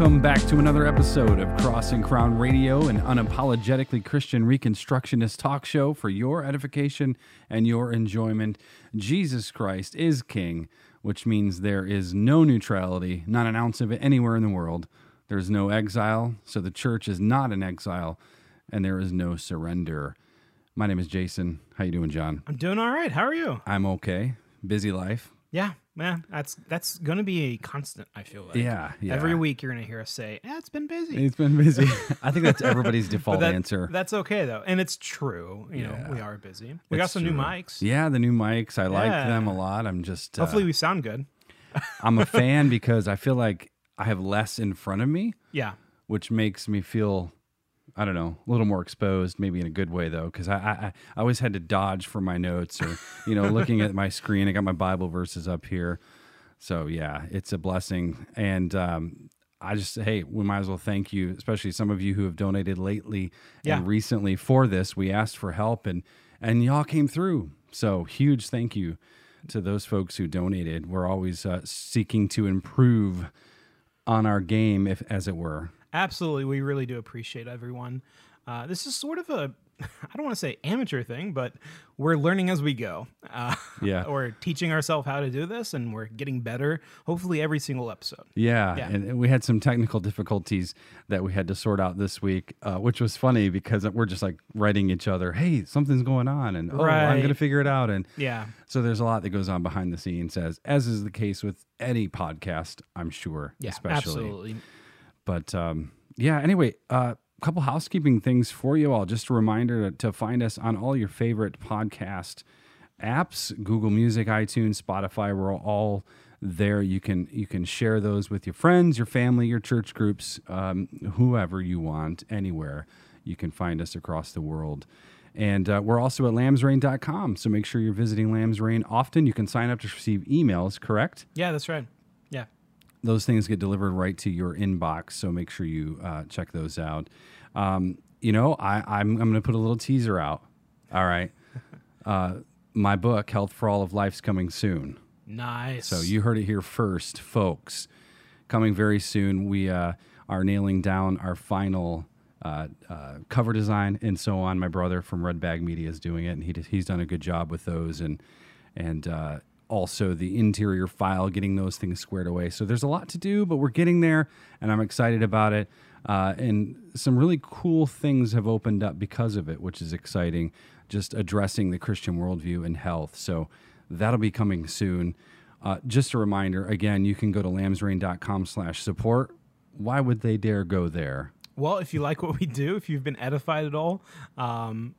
Welcome back to another episode of Crossing Crown Radio, an unapologetically Christian Reconstructionist talk show for your edification and your enjoyment. Jesus Christ is King, which means there is no neutrality, not an ounce of it anywhere in the world. There's no exile, so the church is not in exile, and there is no surrender. My name is Jason. How you doing, John? I'm doing all right. How are you? I'm okay. Busy life. Yeah, man. That's that's gonna be a constant. I feel like. Yeah, yeah. Every week you're gonna hear us say, "Yeah, it's been busy." It's been busy. I think that's everybody's default That- answer. That's okay though, and it's true. You Yeah. know, we are busy. We got It's some new mics. Yeah, the new mics. I like them a lot. I'm just uh, Hopefully, we sound good. I'm a fan because I feel like I have less in front of me, Yeah. which makes me feel I don't know, a little more exposed, maybe in a good way though, because I, I I always had to dodge for my notes or you know looking at my screen. I got my Bible verses up here, so yeah, it's a blessing. And um, I just hey, we might as well thank you, especially some of you who have donated lately Yeah. and recently for this. We asked for help and and y'all came through. So huge thank you to those folks who donated. We're always uh, seeking to improve on our game, if as it were. Absolutely, we really do appreciate everyone. Uh, this is sort of a, I don't want to say amateur thing, but we're learning as we go. Uh, Yeah. we're teaching ourselves how to do this, and we're getting better. Hopefully, every single episode. Yeah, Yeah. And, we had some technical difficulties that we had to sort out this week, uh, which was funny because we're just like writing each other, "Hey, something's going on," and "Oh, I'm going to figure it out." And Yeah. so there's a lot that goes on behind the scenes, as as is the case with any podcast, I'm sure. Yeah. especially. Absolutely. But um, yeah, anyway, a uh, couple housekeeping things for you all. Just a reminder to, find us on all your favorite podcast apps Google Music, iTunes, Spotify. We're all there. You can you can share those with your friends, your family, your church groups, um, whoever you want, anywhere. You can find us across the world. And uh, we're also at lambsrain.com. So make sure you're visiting Lambs Rain often. You can sign up to receive emails, correct? Yeah, that's right. Those things get delivered right to your inbox. So make sure you uh, check those out. Um, you know, I, I'm, I'm going to put a little teaser out. All right. Uh, my book, Health for All of Life's coming soon. Nice. So you heard it here first, folks. Coming very soon. We uh, are nailing down our final uh, uh, cover design and so on. My brother from Red Bag Media is doing it, and he he's done a good job with those, and and uh, also the interior file, getting those things squared away. So there's a lot to do, but we're getting there, and I'm excited about it. Uh, and some really cool things have opened up because of it, which is exciting. Just addressing the Christian worldview and health. So that'll be coming soon. Uh, just a reminder, again, you can go to lambsrain.com slash support. Why would they dare go there? Well, if you like what we do, if you've been edified at all, um,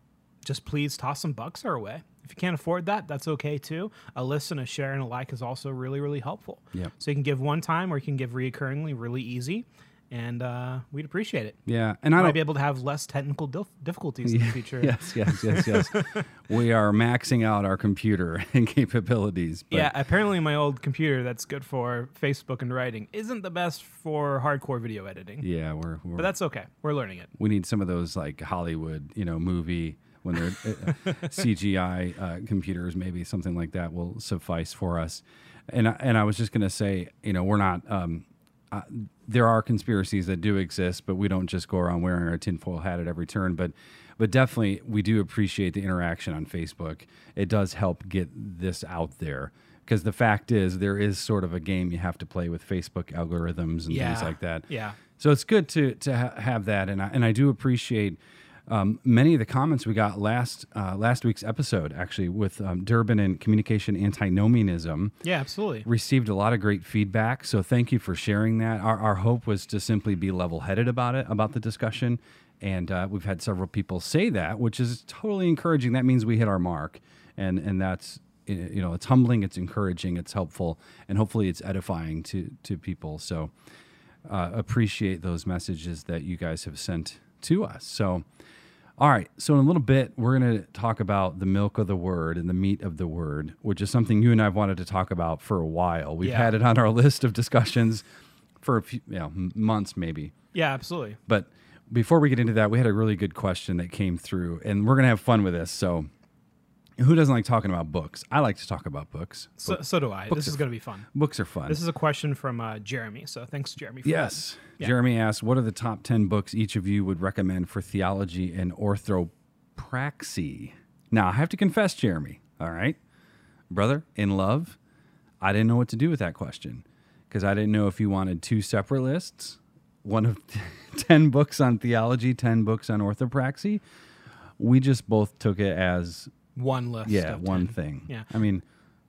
just please toss some bucks our way. If you can't afford that, that's okay too. A listen, a share, and a like is also really, really helpful. Yeah. So you can give one time or you can give reoccurringly, really easy, and uh, we'd appreciate it. Yeah. And I Might be able to have less technical dif- difficulties in the future. Yes, yes, yes, yes. we are maxing out our computer and capabilities. Yeah, apparently my old computer that's good for Facebook and writing isn't the best for hardcore video editing. yeah, we're, we're But that's okay. We're learning it. we need some of those like Hollywood, you know, movie when they're uh, CGI uh, computers, maybe something like that will suffice for us. And I, and I was just gonna say, you know, we're not. Um, uh, there are conspiracies that do exist, but we don't just go around wearing our tinfoil hat at every turn. But but definitely, we do appreciate the interaction on Facebook. It does help get this out there. Because the fact is, there is sort of a game you have to play with Facebook algorithms and Yeah. things like that. Yeah. So it's good to to ha- have that, and I, and I do appreciate um, many of the comments we got last uh, last week's episode, actually with um, Durbin and communication antinomianism. Yeah, absolutely. Received a lot of great feedback, so thank you for sharing that. Our, our hope was to simply be level headed about it, about the discussion, and uh, we've had several people say that, which is totally encouraging. That means we hit our mark, and and that's you know it's humbling, it's encouraging, it's helpful, and hopefully it's edifying to to people. So uh, appreciate those messages that you guys have sent to us. So, all right. So, in a little bit, we're going to talk about the milk of the word and the meat of the word, which is something you and I have wanted to talk about for a while. We've Yeah. had it on our list of discussions for a few you know, months, maybe. Yeah, absolutely. But before we get into that, we had a really good question that came through, and we're going to have fun with this. So, who doesn't like talking about books? I like to talk about books. So, so do I. books This is going to be fun. Books are fun. This is a question from uh, Jeremy. So thanks, Jeremy. For Yes. Jeremy asks, "What are the top ten books each of you would recommend for theology and orthopraxy?" Now, I have to confess, Jeremy. All right, brother, in love, I didn't know what to do with that question because I didn't know if you wanted two separate lists, one of ten books on theology, ten books on orthopraxy. We just both took it as One list. yeah, one 10. thing. Yeah. I mean,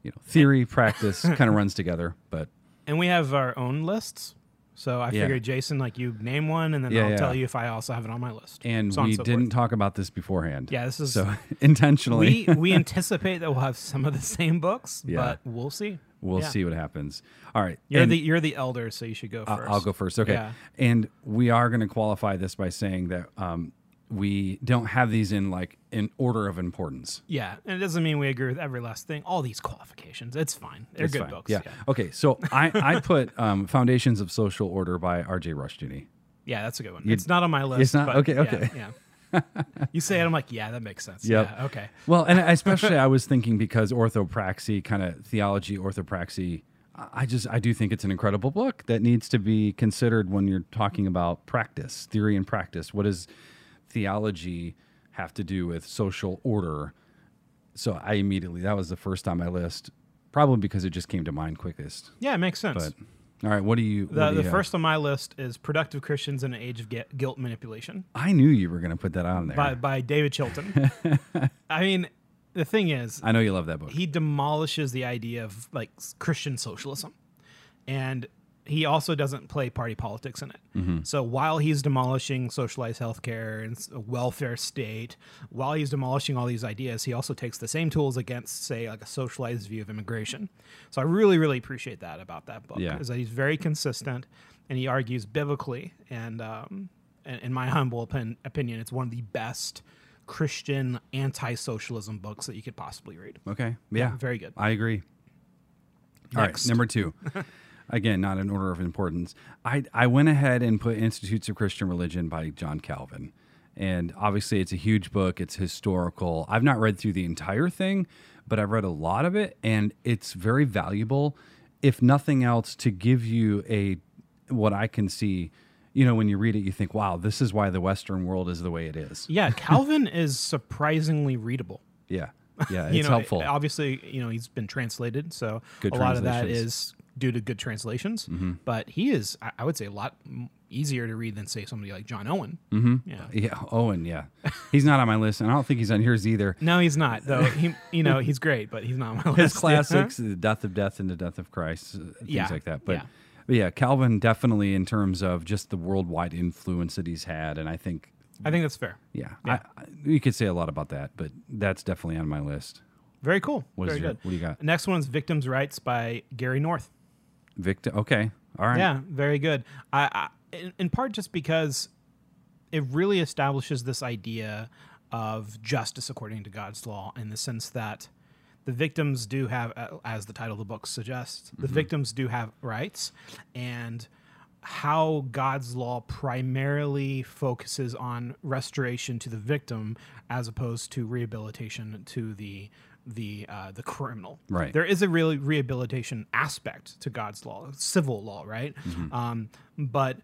you know, theory, practice kind of runs together, but And we have our own lists. So I Yeah. figured, Jason, like you name one, and then Yeah, I'll yeah. tell you if I also have it on my list. and So we and so didn't forth. talk about this beforehand. Yeah, this is so intentionally. we we anticipate that we'll have some of the same books, but we'll see. We'll see what happens. All right. You're and the you're the elder, so you should go 1st I- I'll go first. Okay. And we are going to qualify this by saying that um, we don't have these in like in order of importance. Yeah, and it doesn't mean we agree with every last thing. All these qualifications, it's fine. They're It's good fine. books. Yeah. Yeah. Okay. So I, I put um, Foundations of Social Order by R.J. Rushdoony. Yeah, that's a good one. it's not on my list. It's not? but Okay, yeah, okay. Yeah. you say it, I'm like, yeah, that makes sense. Yep. Yeah. Okay. Well, and especially I was thinking because orthopraxy, kind of theology, orthopraxy, I just I do think it's an incredible book that needs to be considered when you're talking about practice, theory and practice. What does theology have to do with social order? So I immediately that was the first on my list, probably because it just came to mind quickest. Yeah, it makes sense. But all right, what do you? the do the you have? first on my list is "Productive Christians in an Age of Gu- Guilt Manipulation" I knew you were going to put that on there. by by David Chilton. I mean, the thing is, I know you love that book. he demolishes the idea of like Christian socialism, and he also doesn't play party politics in it. Mm-hmm. So while he's demolishing socialized healthcare and welfare state, while he's demolishing all these ideas, he also takes the same tools against, say, like a socialized view of immigration. So I really, really appreciate that about that book. Yeah. is that he's very consistent and he argues biblically. And um, in my humble opin- opinion, it's one of the best Christian anti-socialism books that you could possibly read. Okay. Yeah. very good. I agree. All right, Next. number two. Again, not in order of importance. I I went ahead and put Institutes of Christian Religion by John Calvin. And obviously it's a huge book, it's historical. I've not read through the entire thing, but I've read a lot of it and it's very valuable if nothing else to give you a what I can see you know when you read it you think wow this is why the western world is the way it is Yeah, Calvin is surprisingly readable. yeah yeah you it's know, helpful Obviously, you know he's been translated, so Good a lot of that is due to good translations. But he is, I- I would say, a lot easier to read than say somebody like John Owen. Mm-hmm. Yeah. yeah owen yeah he's not on my list and i don't think he's on yours either No, he's not though. He, you know, he's great, but he's not on my list. his Yeah. classics, the death of death and the death of Christ, uh, things Yeah, like that. But yeah. but yeah, Calvin definitely in terms of just the worldwide influence that he's had, and I think I think that's fair. yeah. I, I, you could say a lot about that, but that's definitely on my list. Very cool. What Very your- good. what do you got? Next one's "Victims' Rights" by Gary North. Victor, okay, all right, Yeah, very good. I, I in, in part just because it really establishes this idea of justice according to God's law in the sense that the victims do have, as the title of the book suggests, the mm-hmm. victims do have rights, and how God's law primarily focuses on restoration to the victim as opposed to rehabilitation to the the uh, the criminal. Right. There is a really rehabilitation aspect to God's law, civil law, right? Um, but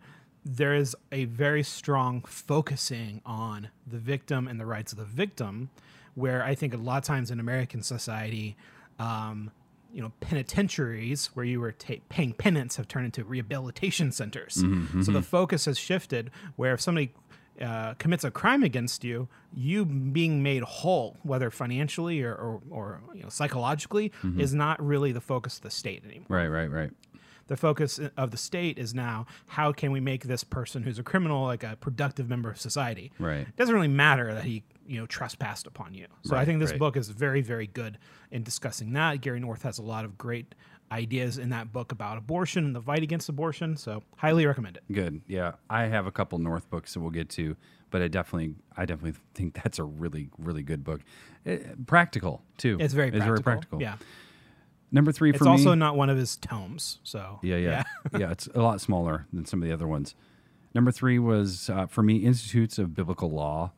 there is a very strong focusing on the victim and the rights of the victim, where I think a lot of times in American society, um, you know, penitentiaries where you were ta- paying penance have turned into rehabilitation centers. So the focus has shifted where if somebody uh, commits a crime against you, you being made whole, whether financially or, or, or you know, psychologically, is not really the focus of the state anymore. right, right, right. The focus of the state is now how can we make this person who's a criminal like a productive member of society. Right. It doesn't really matter that he you know trespassed upon you. So I think this right. book is very very good in discussing that. Gary North has a lot of great ideas in that book about abortion and the fight against abortion. So highly recommend it. Good. Yeah, I have a couple North books that we'll get to, but I definitely, I definitely think that's a really, really good book. Eh, practical too. It's very practical. very practical. Yeah. Number three It's for me. It's also not one of his tomes. So Yeah, yeah, yeah. It's a lot smaller than some of the other ones. Number three was uh, for me Institutes of Biblical Law,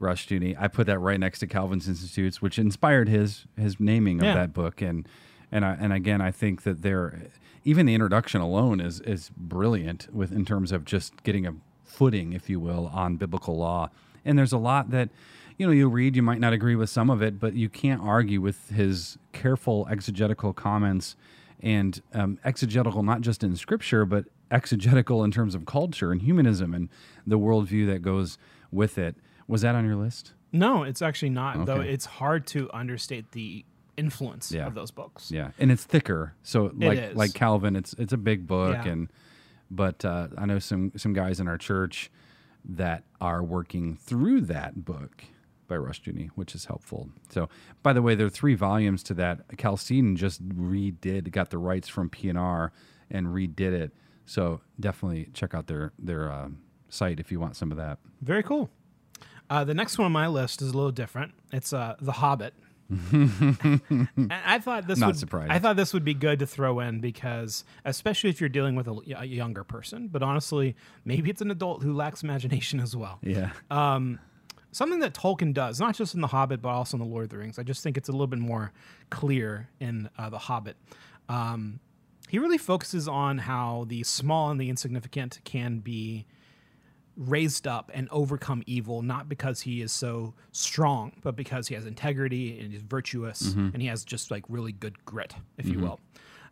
Rushdoony. I put that right next to Calvin's Institutes, which inspired his his naming of Yeah. that book, and And I, and again, I think that they're even the introduction alone is is brilliant with in terms of just getting a footing, if you will, on biblical law. And there's a lot that you know you read, you might not agree with some of it, but you can't argue with his careful exegetical comments and um, exegetical not just in scripture, but exegetical in terms of culture and humanism and the worldview that goes with it. Was that on your list? No, it's actually not. Though it's hard to understate the influence Yeah. of those books. Yeah, and it's thicker. So like is. like Calvin, it's it's a big book, Yeah. and but uh, I know some some guys in our church that are working through that book by Rushdoony, which is helpful. So, by the way, there are three volumes to that. Chalcedon just redid, got the rights from P&R and redid it. So definitely check out their their uh, site if you want some of that. Very cool. Uh, the next one on my list is a little different. It's uh, The Hobbit. I thought this Not would, surprised. I thought this would be good to throw in because, especially if you're dealing with a, a younger person, but honestly, maybe it's an adult who lacks imagination as well. Yeah. Something that Tolkien does, not just in The Hobbit, but also in The Lord of the Rings. I just think it's a little bit more clear in uh, The Hobbit. Um, he really focuses on how the small and the insignificant can be raised up and overcome evil, not because he is so strong, but because he has integrity and he's virtuous mm-hmm. and he has just like really good grit, if you mm-hmm. will.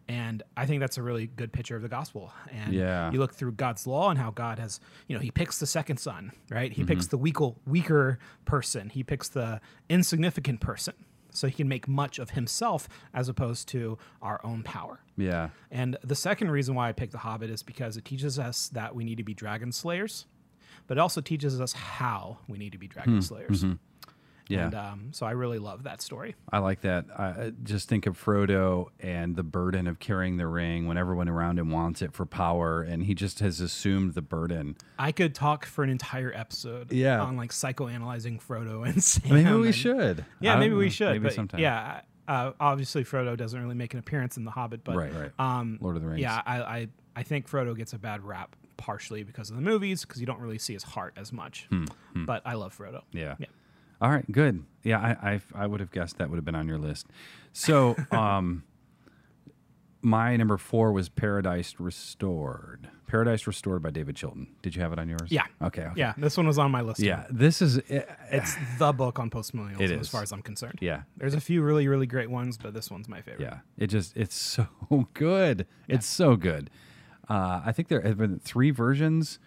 And I think that's a really good picture of the gospel. And Yeah. you look through God's law and how God has, you know, he picks the second son, right? He picks mm-hmm. the weaker, weaker person. He picks the insignificant person. So he can make much of himself as opposed to our own power. Yeah. And the second reason why I picked The Hobbit is because it teaches us that we need to be dragon slayers, but it also teaches us how we need to be dragon slayers. Yeah. And um, so I really love that story. I like that. I just think of Frodo and the burden of carrying the ring when everyone around him wants it for power, and he just has assumed the burden. I could talk for an entire episode Yeah. on like psychoanalyzing Frodo and Sam. Maybe we and- should. Yeah, maybe we should. Maybe but sometime. Yeah, uh, obviously Frodo doesn't really make an appearance in The Hobbit, but Right, right. Um, Lord of the Rings. Yeah, I, I I think Frodo gets a bad rap partially because of the movies because you don't really see his heart as much. But I love Frodo. Hmm, Yeah. Yeah. All right. Good. Yeah. I, I I would have guessed that would have been on your list. So, um, my number four was Paradise Restored. Paradise Restored by David Chilton. Did you have it on yours? Yeah. Okay. okay. Yeah, this one was on my list. too. Yeah. This is. It, It's the book on postmillennialism It as far as I'm concerned. yeah. There's a few really, really great ones, but this one's my favorite. Yeah, it just it's so good. It's so good. Uh, I think there have been three versions,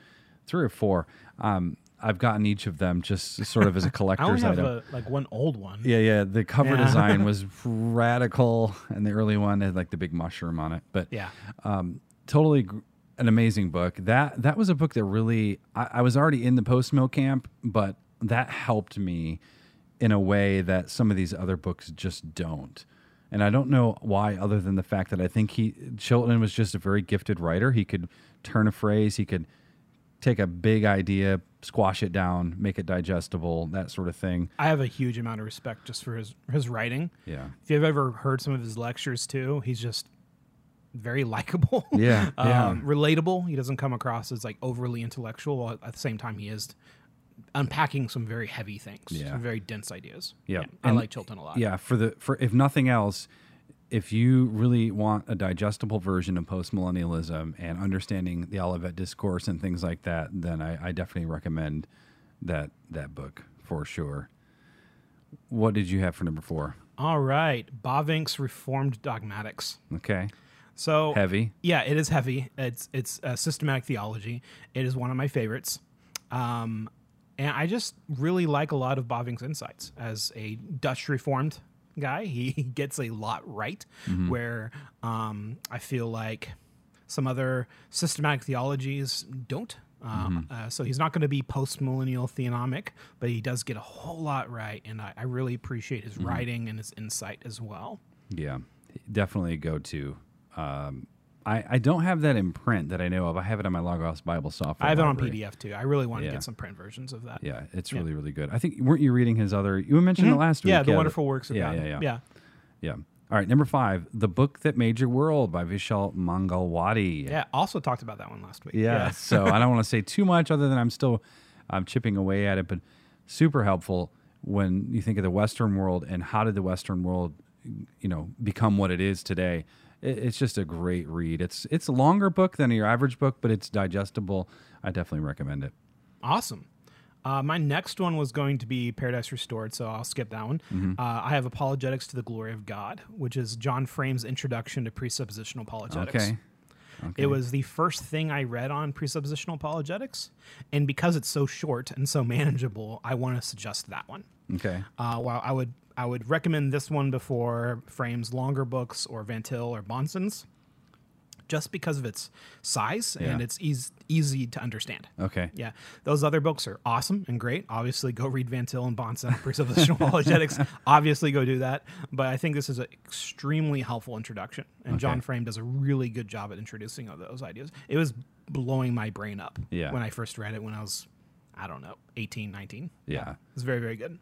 three or four. Um, I've gotten each of them just sort of as a I only collector's have item. a, like one old one. yeah, yeah. The cover Yeah. design was radical, and the early one had like the big mushroom on it. But Yeah. um, totally gr- an amazing book. That that was a book that really I, I was already in the post mill camp, but that helped me in a way that some of these other books just don't. And I don't know why, other than the fact that I think he Chilton was just a very gifted writer. He could turn a phrase, he could take a big idea, squash it down, make it digestible, that sort of thing. I have a huge amount of respect just for his his writing. Yeah. If you've ever heard some of his lectures too, he's just very likable. Yeah, yeah. um, relatable. He doesn't come across as like overly intellectual, while at the same time he is unpacking some very heavy things, Yeah. some very dense ideas. Yeah. I And- like Chilton a lot. Yeah, for the for if nothing else, if you really want a digestible version of postmillennialism and understanding the Olivet discourse and things like that, then I, I definitely recommend that that book for sure. What did you have for number four? All right, Bavinck's Reformed Dogmatics. Okay, So heavy. Yeah, it is heavy. It's it's uh, systematic theology. It is one of my favorites, um, and I just really like a lot of Bavinck's insights as a Dutch Reformed guy. He gets a lot right, where um, I feel like some other systematic theologies don't. Um, uh, so he's not going to be post millennial theonomic, but he does get a whole lot right, and I, I really appreciate his writing and his insight as well. Yeah, definitely go to. Um, I, I don't have that in print that I know of. I have it on my Logos Bible software. I have it on. PDF too. I really want to get some print versions of that. Yeah, it's really really good. I think weren't you reading his other? You mentioned it last week. Mm-hmm. Yeah, the wonderful works of yeah, God. Yeah, yeah, yeah, Yeah. All right, number five, The Book That Made Your World by Vishal Mangalwadi. Yeah, Also talked about that one last week. Yeah. so I don't want to say too much other than I'm still I'm chipping away at it, but super helpful when you think of the Western world and how did the Western world you know become what it is today. It, it's just a great read. It's it's a longer book than your average book, but it's digestible. I definitely recommend it. Awesome. Uh, my next one was going to be Paradise Restored, so I'll skip that one. Mm-hmm. Uh, I have Apologetics to the Glory of God, which is John Frame's introduction to presuppositional apologetics. Okay. Okay. It was the first thing I read on presuppositional apologetics, and because it's so short and so manageable, I want to suggest that one. Okay. Uh, while I would I would recommend this one before Frame's longer books or Van Til or Bahnsen's, just because of its size and it's easy easy to understand. Okay. Yeah, those other books are awesome and great. Obviously, go read Van Til and Bonson, Presuppositional Apologetics. Obviously, go do that. But I think this is an extremely helpful introduction, and John Frame does a really good job at introducing all those ideas. It was blowing my brain up Yeah. when I first read it when I was, I don't know, 18, 19. Yeah. It was very, very good.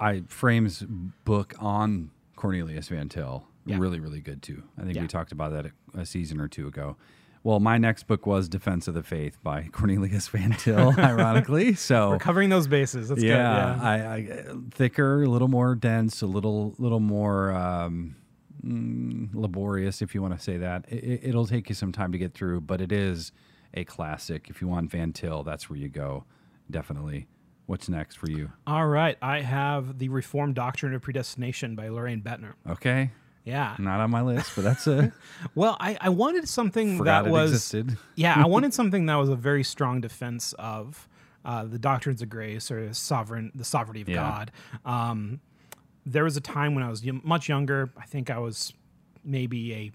I Frame's book on Cornelius Van Til Yeah. really really good too. I think Yeah. we talked about that a season or two ago. Well, my next book was Defense of the Faith by Cornelius Van Til, ironically. So We're covering those bases. That's yeah, good. I, I thicker, a little more dense, a little little more um, mm, laborious, if you want to say that. It, it'll take you some time to get through, but it is a classic. If you want Van Til, that's where you go. Definitely. What's next for you? All right. I have The Reformed Doctrine of Predestination by Loraine Boettner. Okay, Yeah. not on my list, but that's a Well, I, I wanted something forgot that was existed. yeah, I wanted something that was a very strong defense of uh, the doctrines of grace or sovereign, the sovereignty of Yeah. God. Um, there was a time when I was much younger. I think I was maybe a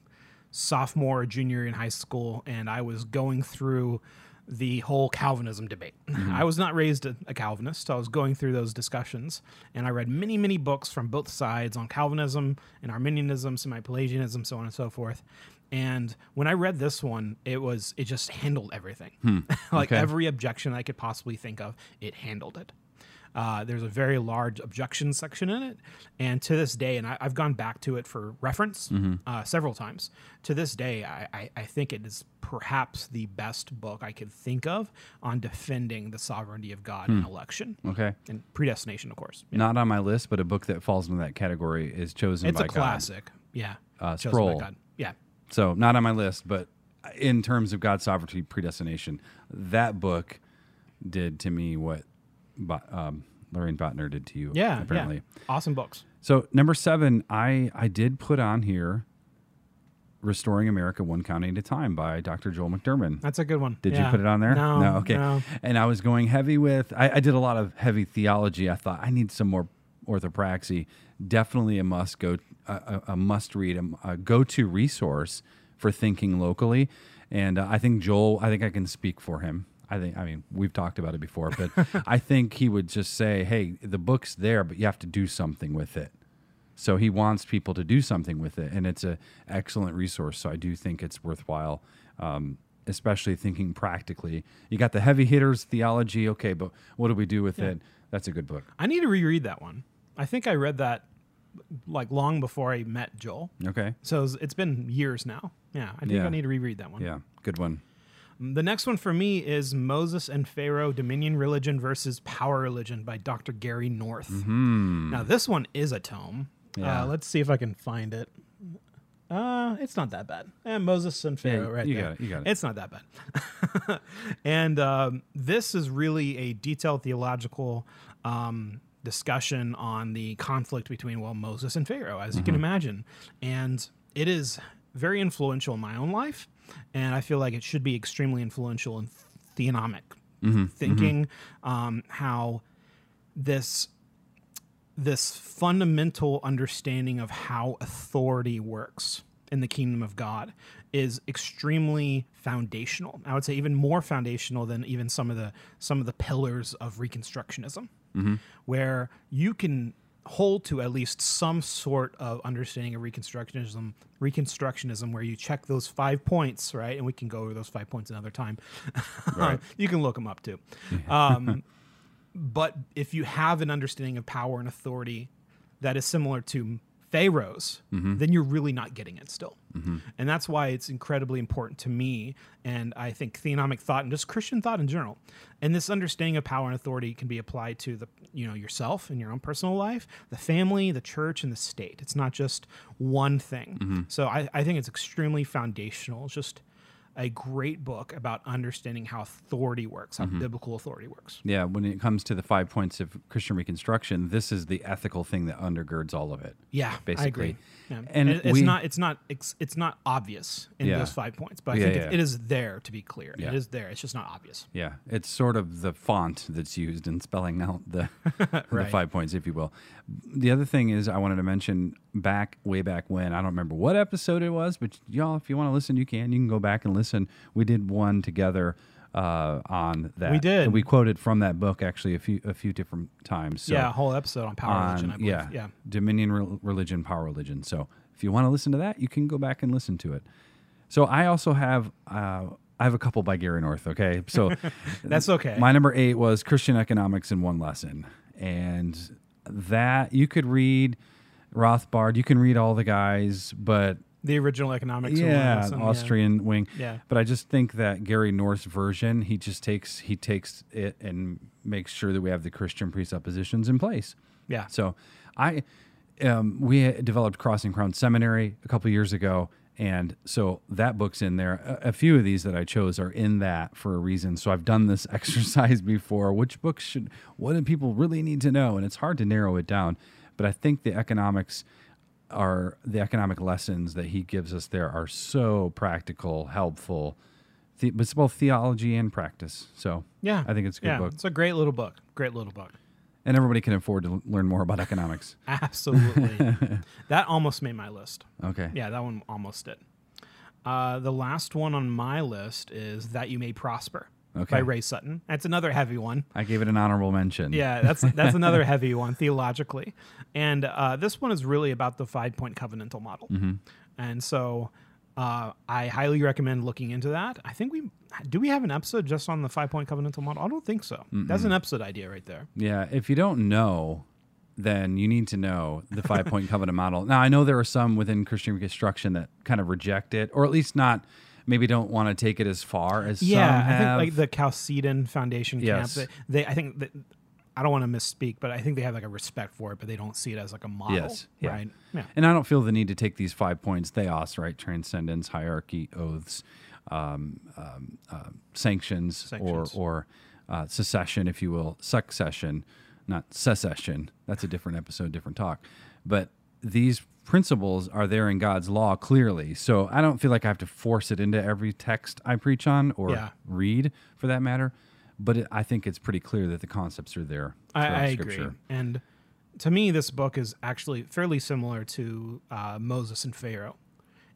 sophomore or junior in high school, and I was going through the whole Calvinism debate. Mm-hmm. I was not raised a, a Calvinist. I was going through those discussions, and I read many, many books from both sides on Calvinism and Arminianism, semi-Pelagianism, so on and so forth. And when I read this one, it was it just handled everything. Hmm. like Okay. every objection I could possibly think of, it handled it. Uh, there's a very large objection section in it, and to this day, and I, I've gone back to it for reference uh, several times. To this day, I, I, I think it is perhaps the best book I could think of on defending the sovereignty of God in election Okay, and predestination, of course. Yeah. not on my list, but a book that falls into that category is chosen It's by a classic. Yeah. Uh, Chosen by God. Yeah. So not on my list, but in terms of God's sovereignty predestination, that book did to me what Bo- um, Loraine Boettner did to you. Yeah. apparently. Yeah. Awesome books. So number seven, I I did put on here, "Restoring America One County at a Time" by Dr. Joel McDurmon. That's a good one. Did Yeah. you put it on there? No. okay. no. And I was going heavy with. I, I did a lot of heavy theology. I thought I need some more orthopraxy. Definitely a must go, a, a, a must read, a, a go to resource for thinking locally. And uh, I think Joel. I think I can speak for him. I think. I mean, we've talked about it before, but I think he would just say, "Hey, the book's there, but you have to do something with it." So he wants people to do something with it, and it's an excellent resource. So I do think it's worthwhile, um, especially thinking practically. You got the heavy hitters theology, okay, but what do we do with it? That's a good book. I need to reread that one. I think I read that like long before I met Joel. Okay, So it's- it's been years now. Yeah, I think Yeah. I need to reread that one. yeah, good one. The next one for me is Moses and Pharaoh Dominion Religion versus Power Religion by Dr. Gary North. Now, this one is a tome. Mm-hmm. Yeah. Uh, let's see if I can find it. Uh, it's not that bad. And Moses and Pharaoh, right you there. got it, you got it. It's not that bad. and um, this is really a detailed theological um, discussion on the conflict between, well, Moses and Pharaoh, as Mm-hmm. you can imagine. And it is very influential in my own life. And I feel like it should be extremely influential in theonomic Mm-hmm. thinking, um, how this this fundamental understanding of how authority works in the kingdom of God is extremely foundational. I would say even more foundational than even some of the some of the pillars of reconstructionism, where you can hold to at least some sort of understanding of reconstructionism reconstructionism where you check those five points right? And we can go over those five points another time. Right. you can look them up too. Um, but if you have an understanding of power and authority that is similar to Pharaoh's, Mm-hmm. then you're really not getting it still. And that's why it's incredibly important to me, and I think theonomic thought and just Christian thought in general. And this understanding of power and authority can be applied to the you know yourself in your own personal life, the family, the church, and the state. It's not just one thing. Mm-hmm. So I, I think it's extremely foundational. It's just a great book about understanding how authority works, Mm-hmm. how biblical authority works. Yeah, when it comes to the five points of Christian Reconstruction, this is the ethical thing that undergirds all of it. Yeah, Basically. I agree. Yeah. And And it- it's we- not it's not it's, it's not obvious in Yeah. those five points, but I Yeah, think. It, it is there to be clear. It is there. It's just not obvious. Yeah, it's sort of the font that's used in spelling out the, the five points, if you will. The other thing is, I wanted to mention back, way back when, I don't remember what episode it was, but y'all, if you want to listen, you can. You can go back and listen. We did one together uh, on that. We did. And we quoted from that book actually a few a few different times. So yeah, a whole episode on power religion. I believe. yeah, yeah. Dominion Rel- religion, power religion. So if you want to listen to that, you can go back and listen to it. So I also have uh, I have a couple by Gary North. Okay, so That's okay. my number eight was Christian economics in one lesson, and that you could read Rothbard, you can read all the guys, but the original economics. yeah, Wilson, Austrian wing. Yeah. But I just think that Gary North's version, he just takes he takes it and makes sure that we have the Christian presuppositions in place. Yeah. So I um, we developed Crossing Crown Seminary a couple years ago, and so that book's in there. A, a few of these that I chose are in that for a reason. So I've done this exercise before. Which books should what do people really need to know? And it's hard to narrow it down. But I think the economics are the economic lessons that he gives us there are so practical, helpful. The, it's both theology and practice. So Yeah. I think it's a good yeah. book, It's a great little book. Great little book. And everybody can afford to learn more about economics. Absolutely. that almost made my list. Okay. Yeah, that one almost did. Uh, the last one on my list is That You May Prosper Okay. by Ray Sutton. That's another heavy one. I gave it an honorable mention. Yeah, that's that's another heavy one theologically, and uh, this one is really about the five point covenantal model, Mm-hmm. and so uh, I highly recommend looking into that. I think we do we have an episode just on the five point covenantal model. I don't think so. That's an episode idea right there. Yeah. If you don't know, then you need to know the five point covenant model. Now, I know there are some within Christian Reconstruction that kind of reject it, or at least not, maybe don't want to take it as far as Yeah, I think like the Chalcedon Foundation Yes. camp. They, they I think that. I don't want to misspeak, but I think they have like a respect for it, but they don't see it as like a model, Yes, yeah. right? Yeah, And I don't feel the need to take these five points theos, right? Transcendence, hierarchy, oaths, um, um, uh, sanctions, Sanctions. or, or uh, secession, if you will, succession, not secession. That's a different episode, different talk. But these principles are there in God's law clearly. So I don't feel like I have to force it into every text I preach on or Yeah. read for that matter. But it, I think it's pretty clear that the concepts are there. I, I Scripture. agree. And to me, this book is actually fairly similar to uh, Moses and Pharaoh,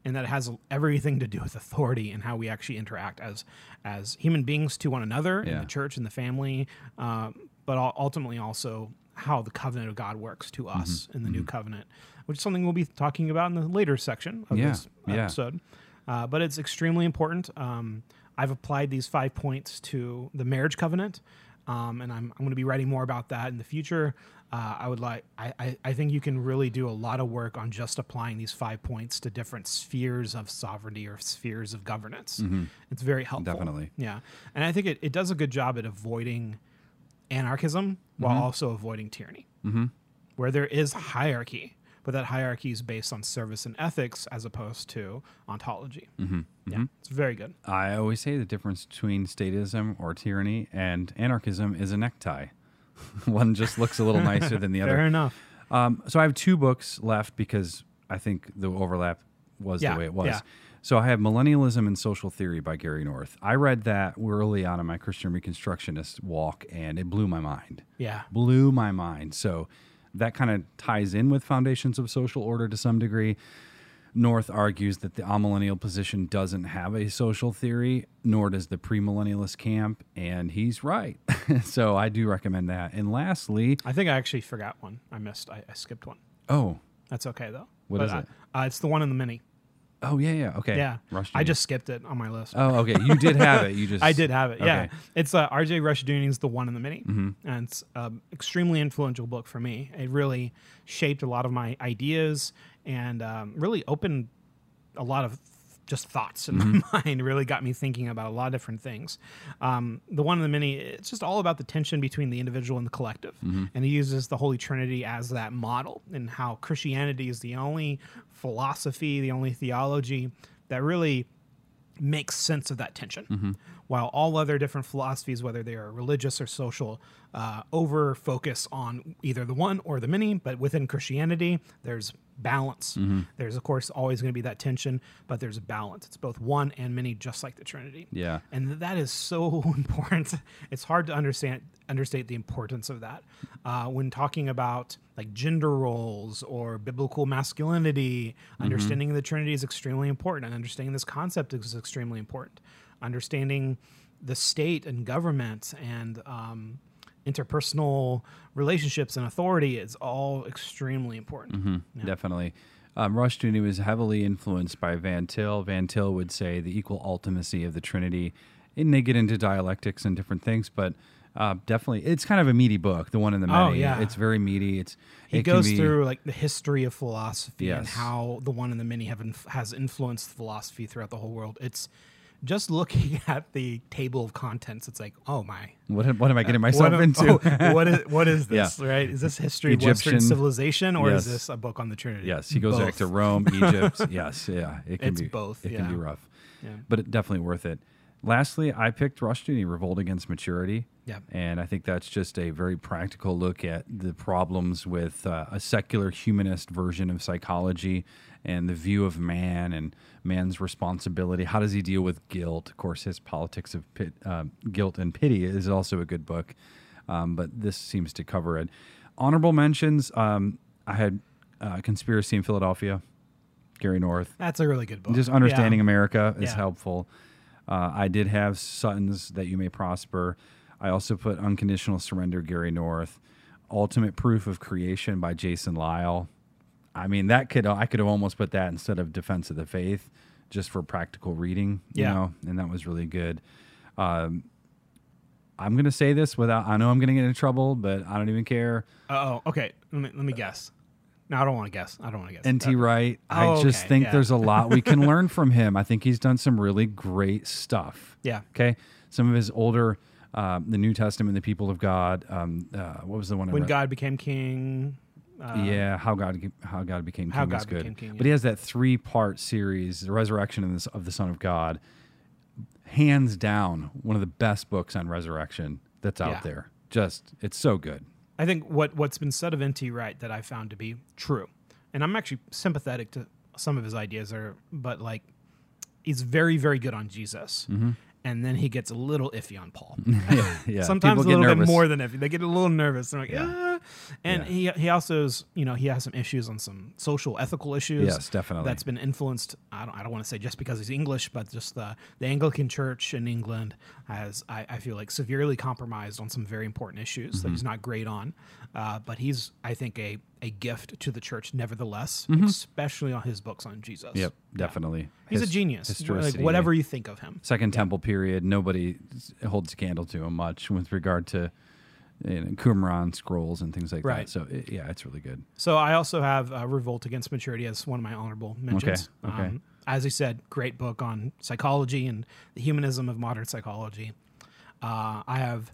in that has everything to do with authority and how we actually interact as as human beings to one another in the church and the family, um, but ultimately also how the covenant of God works to Mm-hmm. us in the new covenant, which is something we'll be talking about in the later section of Yeah, this yeah. episode. Uh, but it's extremely important. Um, I've applied these five points to the marriage covenant, um, and I'm, I'm going to be writing more about that in the future. Uh, I would like, I, I, I think you can really do a lot of work on just applying these five points to different spheres of sovereignty or spheres of governance. It's very helpful. Definitely. Yeah. And I think it, it does a good job at avoiding anarchism while also avoiding tyranny, mm-hmm. where there is hierarchy, but that hierarchy is based on service and ethics as opposed to ontology. Mm-hmm. Yeah, it's very good. I always say the difference between statism or tyranny and anarchism is a necktie. One just looks a little nicer than the other. Fair enough. Um, so I have two books left because I think the overlap was Yeah, the way it was. yeah. So I have Millennialism and Social Theory by Gary North. I read that early on in my Christian Reconstructionist walk, and it blew my mind. Yeah. Blew my mind. So that kind of ties in with Foundations of Social Order to some degree. North argues that the amillennial position doesn't have a social theory, nor does the premillennialist camp, and he's right. so I do recommend that. And lastly, I think I actually forgot one. I missed. I, I skipped one. oh, That's okay though. What What is is it? Uh, it's the one in the mini. Oh yeah, yeah. Okay. Yeah, Rush I just skipped it on my list. Oh, okay. You did have it. You just. I did have it. Yeah, Okay. it's uh, R.J. Rushdoony's The One in the Many, Mm-hmm. and it's an extremely influential book for me. It really shaped a lot of my ideas and um, really opened a lot of just thoughts in Mm-hmm. my mind. Really got me thinking about a lot of different things. Um, the One in the Many, it's just all about the tension between the individual and the collective, Mm-hmm. and he uses the Holy Trinity as that model, and how Christianity is the only philosophy, the only theology that really makes sense of that tension. Mm-hmm. While all other different philosophies, whether they are religious or social, uh, over focus on either the one or the many. But within Christianity, there's balance. Mm-hmm. There's, of course, always going to be that tension, but there's a balance. It's both one and many, just like the Trinity. Yeah. And that is so important. It's hard to understand understate the importance of that uh, when talking about like gender roles or biblical masculinity. Understanding the Trinity is extremely important, and understanding this concept is extremely important. Understanding the state and government and um, interpersonal relationships and authority is all extremely important. Definitely. Um, Rushdoony was heavily influenced by Van Til. Van Til would say the equal ultimacy of the Trinity, and they get into dialectics and different things, but uh, definitely, it's kind of a meaty book. The one in the many. Oh, yeah. it's very meaty. It's he it goes be- through like the history of philosophy and how the one in the many have inf- has influenced philosophy throughout the whole world. It's just looking at the table of contents. It's like, oh my, What, what am I getting myself what, am- into? oh, what is what is Yeah. this? Right? Is this history of Western Egyptian- civilization or is this a book on the Trinity? yes, he goes back to Rome, Egypt. yes, yeah, it can It's be both, It can be rough, Yeah. but it, definitely worth it. Lastly, I picked Rushdoony, Revolt Against Maturity. Yeah. And I think that's just a very practical look at the problems with uh, a secular humanist version of psychology and the view of man and man's responsibility. How does he deal with guilt? Of course, his politics of pit, uh, guilt and pity is also a good book, um, but this seems to cover it. Honorable mentions um, I had uh, Conspiracy in Philadelphia, Gary North. That's a really good book. Just understanding Yeah. America is Yeah. helpful. Uh, I did have Sutton's That You May Prosper. I also put Unconditional Surrender, Gary North. Ultimate Proof of Creation by Jason Lisle. I mean, that could I could have almost put that instead of Defense of the Faith, just for practical reading. You Yeah. know, and that was really good. Um, I'm gonna say this without. I know I'm gonna get in trouble, but I don't even care. Oh, okay. Let me let me guess. No, I don't want to guess. I don't want to guess. NT Uh, Wright. I oh, just okay, think yeah. there's a lot we can learn from him. I think he's done some really great stuff. yeah. Okay, some of his older, um, the New Testament, the People of God. Um, uh, what was the one? When? God became king. Uh, yeah, how God how God became How king God is good. King, But he has that three part series, the Resurrection of the, of the Son of God. Hands down, one of the best books on resurrection that's out Yeah. there. Just it's so good. I think what what's been said of NT Wright that I found to be true, and I'm actually sympathetic to some of his ideas, are but like he's very very good on Jesus, and then he gets a little iffy on Paul. yeah, yeah. Sometimes People a little bit more than iffy. They get a little nervous. They're like, Yeah. Ah. And he he also is you know he has some issues on some social ethical issues. Yes, definitely. That's been influenced. I don't I don't want to say just because he's English, but just the the Anglican Church in England has I, I feel like severely compromised on some very important issues Mm-hmm. that he's not great on. Uh, but he's I think a a gift to the church nevertheless, especially on his books on Jesus. Mm-hmm. Yep, Yeah. definitely. He's a genius. Like, whatever you think of him. Second Temple period, nobody holds a candle to him much with regard to you know, Qumran scrolls and things like Right. that. So it, yeah, it's really good. So I also have uh, Revolt Against Maturity as one of my honorable mentions. okay. Um, as I said, great book on psychology and the humanism of modern psychology. Uh, I have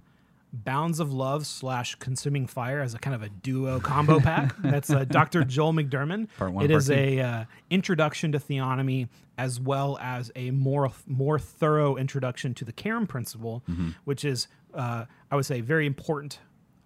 Bounds of Love slash Consuming Fire as a kind of a duo combo pack. That's uh, Dr. Joel McDurmon. Part one, It part is two. a uh, introduction to theonomy as well as a more more thorough introduction to the Karen principle, Mm-hmm. which is uh, I would say very important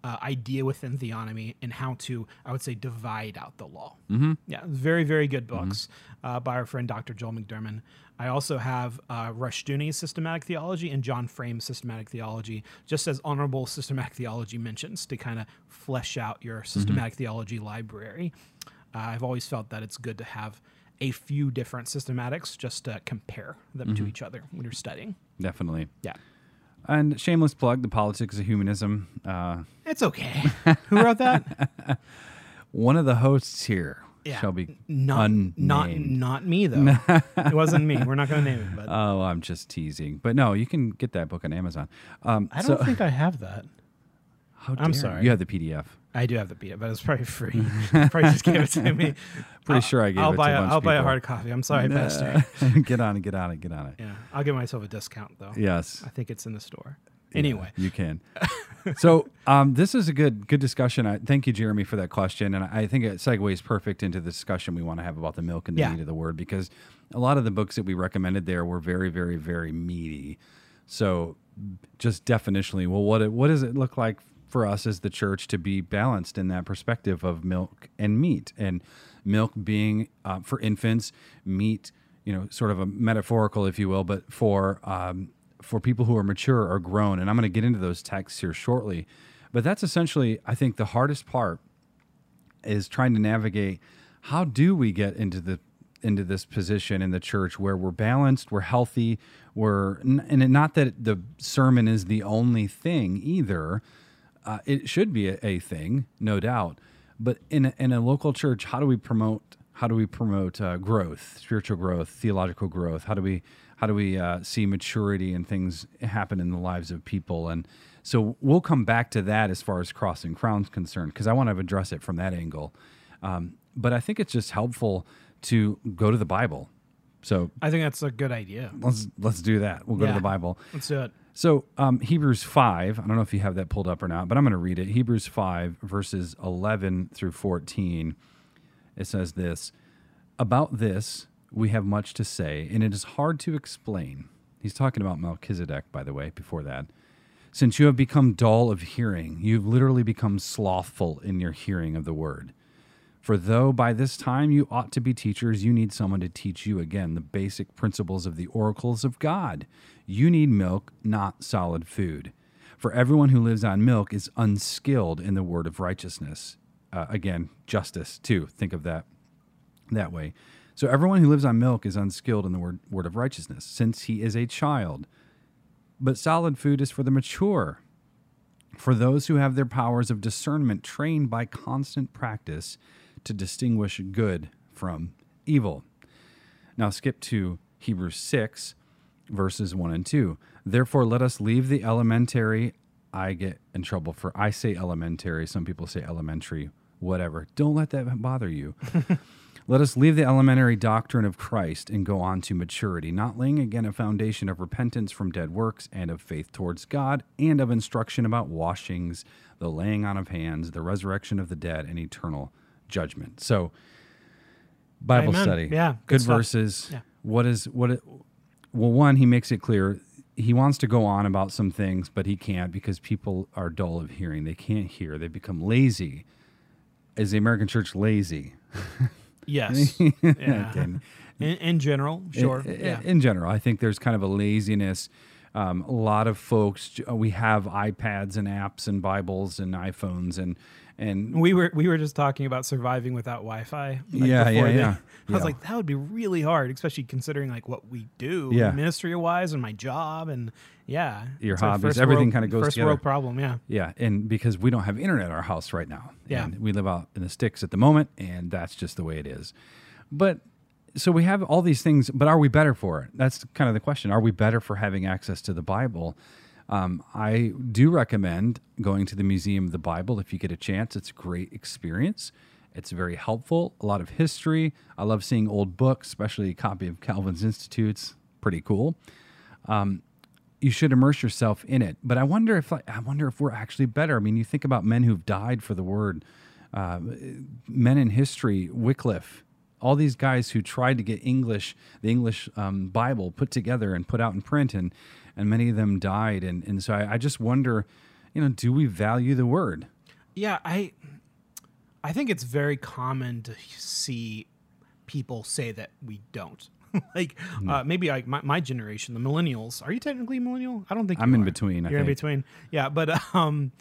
uh, idea within theonomy and how to I would say divide out the law. Mm-hmm. Yeah, very very good books uh, by our friend Dr. Joel McDurmon. I also have uh, Rushdoony's systematic theology and John Frame's systematic theology, just as honorable systematic theology mentions to kind of flesh out your systematic theology library. Uh, I've always felt that it's good to have a few different systematics just to compare them to each other when you're studying. Definitely. Yeah. And shameless plug: the politics of humanism. Uh, It's okay. Who wrote that? one of the hosts here Yeah. shall be Not unnamed. not not me though. it wasn't me. We're not going to name it, but Oh, I'm just teasing. But no, you can get that book on Amazon. Um, I so- don't think I have that. How I'm sorry. You have the PDF. I do have the PDF, but it's probably free. probably just gave it to me. Pretty sure I gave I'll it buy to a bunch I'll of buy a hard copy. I'm sorry, Pastor. get on it. Get on it. Get on it. Yeah, I'll give myself a discount though. Yes. I think it's in the store. Yeah, Anyway, you can. So um, this is a good good discussion. I, thank you, Jeremy, for that question, and I think it segues perfect into the discussion we want to have about the milk and the Yeah. meat of the word because a lot of the books that we recommended there were very, very, very meaty. So just definitionally, well, what it, what does it look like for us as the church to be balanced in that perspective of milk and meat, and milk being uh, for infants, meat, you know, sort of a metaphorical, if you will, but for um, for people who are mature or grown. And I'm going to get into those texts here shortly. But that's essentially, I think, the hardest part is trying to navigate how do we get into the into this position in the church where we're balanced, we're healthy, we're and not that the sermon is the only thing either. Uh, it should be a, a thing, no doubt. But in a, in a local church, how do we promote? How do we promote uh, growth, spiritual growth, theological growth? How do we how do we uh, see maturity and things happen in the lives of people? And so we'll come back to that as far as Cross and Crown's concerned, because I want to address it from that angle. Um, but I think it's just helpful to go to the Bible. So I think that's a good idea. let's let's do that. We'll go to the Bible. Let's do it. So um, Hebrews five. I don't know if you have that pulled up or not, but I'm going to read it. Hebrews five verses 11 through 14. It says this about this we have much to say, and it is hard to explain. He's talking about Melchizedek, by the way. Before that, since you have become dull of hearing, you've literally become slothful in your hearing of the word. For though by this time you ought to be teachers, you need someone to teach you again the basic principles of the oracles of God. You need milk, not solid food. For everyone who lives on milk is unskilled in the word of righteousness. Uh, again, justice, too. Think of that that way. So everyone who lives on milk is unskilled in the word, word of righteousness, since he is a child. But solid food is for the mature, for those who have their powers of discernment trained by constant practice to distinguish good from evil. Now skip to Hebrews 6, verses 1 and 2. Therefore, let us leave the elementary. I get in trouble for I say elementary. Some people say elementary, whatever. Don't let that bother you. Let us leave the elementary doctrine of Christ and go on to maturity, not laying again a foundation of repentance from dead works and of faith towards God and of instruction about washings, the laying on of hands, the resurrection of the dead, and eternal judgment. So, Bible Amen. study. Yeah, good Good verses. Yeah. What is, what, it, well, one, he makes it clear he wants to go on about some things, but he can't because people are dull of hearing. They can't hear, they become lazy. Is the American church lazy? Yes. yeah. In, in general, sure. in, yeah. in general, I think there's kind of a laziness. Um, a lot of folks, we have iPads and apps and Bibles and iPhones and and we were we were just talking about surviving without Wi-Fi. like, Yeah, before yeah, yeah. I was Yeah. like, that would be really hard, especially considering like what we do, Yeah. ministry wise, and my job, and yeah, Your hobbies, everything kinda goes first together. world problem. Yeah, yeah, and because we don't have internet at our house right now, Yeah. and we live out in the sticks at the moment, and that's just the way it is. But so we have all these things, but are we better for it? That's kind of the question. Are we better for having access to the Bible? Um, I do recommend going to the Museum of the Bible if you get a chance. It's a great experience. It's very helpful. A lot of history. I love seeing old books, especially a copy of Calvin's Institutes. Pretty cool. Um, you should immerse yourself in it. But I wonder if I wonder if we're actually better. I mean, you think about men who've died for the word, uh, men in history, Wycliffe, all these guys who tried to get English, the English um, Bible put together and put out in print, and and many of them died. And and so I, I just wonder, you know, do we value the word? yeah. I I think it's very common to see people say that we don't. like Hmm. uh, maybe like my, my generation, the millennials. Are you technically a millennial? I don't think I'm in are. between, I You're in between. Yeah, but um,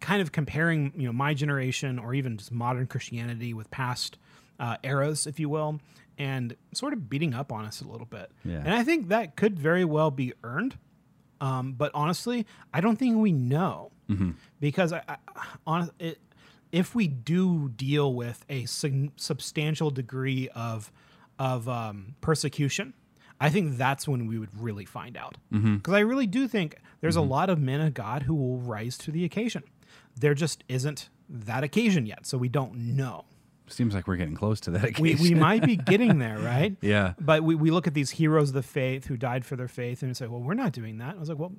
kind of comparing, you know, my generation or even just modern Christianity with past uh, eras, if you will, and sort of beating up on us a little bit. Yeah. And I think that could very well be earned. Um, but honestly, I don't think we know Mm-hmm. because I, I on it if we do deal with a sig- substantial degree of of um, persecution, I think that's when we would really find out. Because I really do think there's a lot of men of God who will rise to the occasion. There just isn't that occasion yet, so we don't know. Seems like we're getting close to that. We, occasion. we might be getting there, right? yeah. But we, we look at these heroes of the faith who died for their faith and say, well, we're not doing that. I was like, well,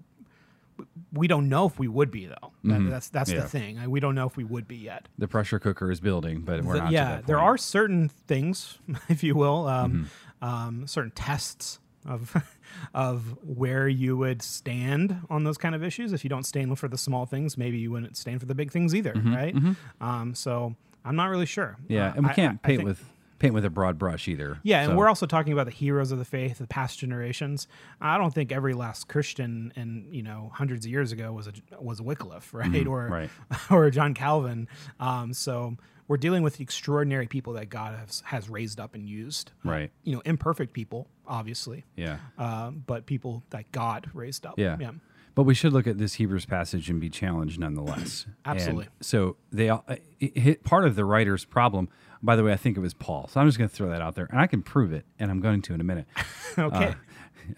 we don't know if we would be though. That, that's that's Mm-hmm. Yeah. the thing. Like, We don't know if we would be yet. The pressure cooker is building, but we're The- not. yeah, there are certain things, if you will, um, Mm-hmm. um, certain tests of of where you would stand on those kind of issues. If you don't stand for the small things, maybe you wouldn't stand for the big things either, right? Um, so I'm not really sure. Yeah, Uh, and we can't I- I paint think- with paint with a broad brush either. Yeah, and we're also talking about the heroes of the faith, the past generations. I don't think every last Christian in you know hundreds of years ago was a was a Wycliffe, right, or Mm-hmm. right. or John Calvin. Um, so we're dealing with extraordinary people that God has has raised up and used. right. You know, imperfect people, obviously, Yeah. um, but people that God raised up. Yeah. yeah. But we should look at this Hebrews passage and be challenged nonetheless. Absolutely. And so they all, it, it- part of the writer's problem. By the way, I think it was Paul. So I'm just going to throw that out there, and I can prove it, and I'm going to in a minute. Okay. Uh,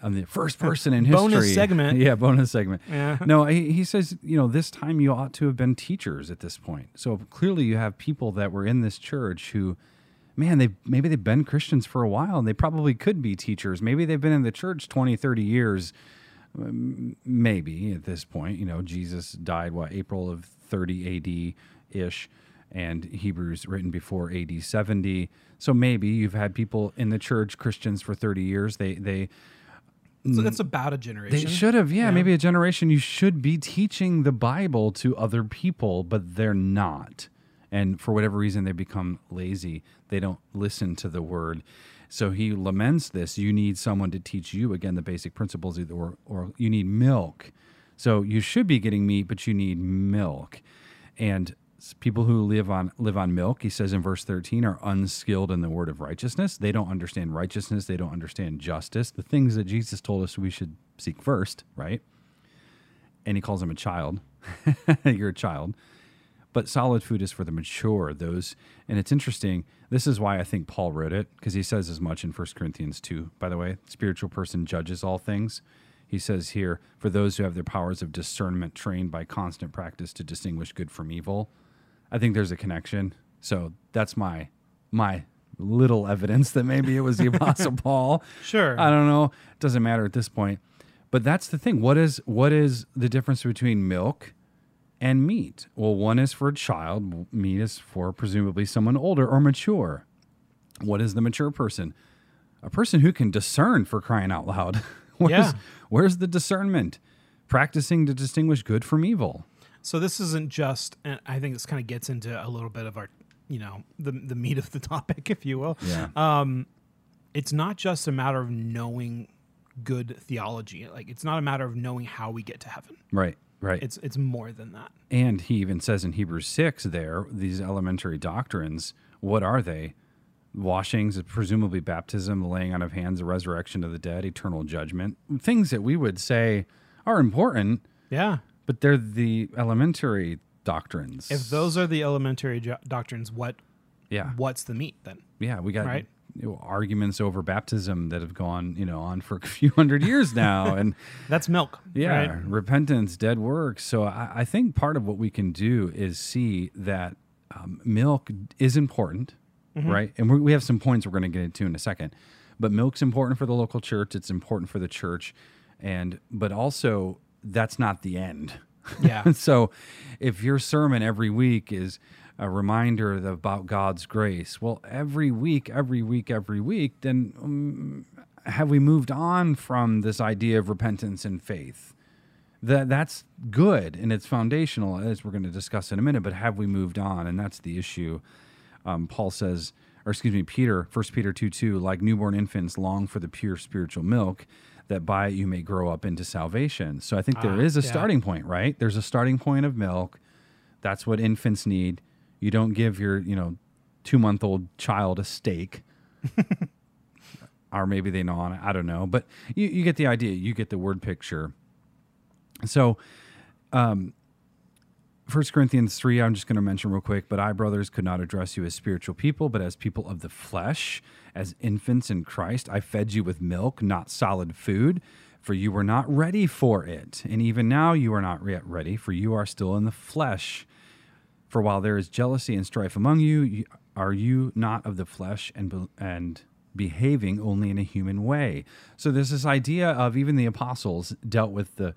I'm the first person in history. Bonus segment. Yeah, bonus segment. Yeah. No, he, he says, you know, this time you ought to have been teachers at this point. So clearly you have people that were in this church who, man, they maybe they've been Christians for a while and they probably could be teachers. Maybe they've been in the church 20, 30 years. Maybe at this point, you know, Jesus died, what, April of 30 AD ish, and Hebrews written before AD 70. So maybe you've had people in the church, Christians for 30 years. They, they, so that's about a generation. they should have, yeah, maybe a generation. You should be teaching the Bible to other people, but they're not. And for whatever reason, they become lazy. They don't listen to the word. So he laments this. You need someone to teach you again the basic principles, or, or you need milk. So you should be getting meat, but you need milk. And people who live on live on milk, he says in verse 13, are unskilled in the word of righteousness. They don't understand righteousness, they don't understand justice, the things that Jesus told us we should seek first, right? And he calls them a child. You're a child. But solid food is for the mature, those and it's interesting. This is why I think Paul wrote it, because he says as much in 1 Corinthians 2, by the way. Spiritual person judges all things. He says here, for those who have their powers of discernment trained by constant practice to distinguish good from evil. I think there's a connection. So that's my my little evidence that maybe it was the apostle Paul. Sure. I don't know. It doesn't matter at this point. But that's the thing. What is what is the difference between milk and meat? Well, one is for a child, meat is for presumably someone older or mature. What is the mature person? A person who can discern for crying out loud. where's, Yeah. where's the discernment? Practicing to distinguish good from evil. So this isn't just, and I think this kind of gets into a little bit of our, you know, the the meat of the topic, if you will. Yeah. Um, it's not just a matter of knowing good theology. Like it's not a matter of knowing how we get to heaven. right, right. It's it's more than that. And he even says in Hebrews 6 there, these elementary doctrines, what are they? Washings, presumably baptism, the laying on of hands, the resurrection of the dead, eternal judgment. Things that we would say are important, Yeah. but they're the elementary doctrines. If those are the elementary jo- doctrines, what yeah. what's the meat then? Yeah, we got Right. You know, arguments over baptism that have gone, you know, on for a few hundred years now. and That's milk. Yeah, right? repentance, dead works. So I, I think part of what we can do is see that um, milk is important, right? And we we have some points we're going to get into in a second. But milk's important for the local church. It's important for the church, and but also that's not the end. Yeah. so if your sermon every week is a reminder about God's grace, well, every week, every week, every week, then um, have we moved on from this idea of repentance and faith? That that's good and it's foundational, as we're going to discuss in a minute. But have we moved on? And that's the issue. Um, Paul says, or excuse me, Peter, First Peter two two, like newborn infants, long for the pure spiritual milk, that by it you may grow up into salvation. So I think there Ah, is a yeah. starting point, right? There's a starting point of milk. That's what infants need. You don't give your, you know, two month old child a steak. or maybe they know on it. I don't know. But you, you get the idea. You get the word picture. So, um, 1 Corinthians 3, I'm just going to mention real quick. But I, brothers, could not address you as spiritual people, but as people of the flesh, as infants in Christ. I fed you with milk, not solid food, for you were not ready for it. And even now you are not yet ready, for you are still in the flesh. For while there is jealousy and strife among you, are you not of the flesh and be- and behaving only in a human way? So there's this idea of even the apostles dealt with the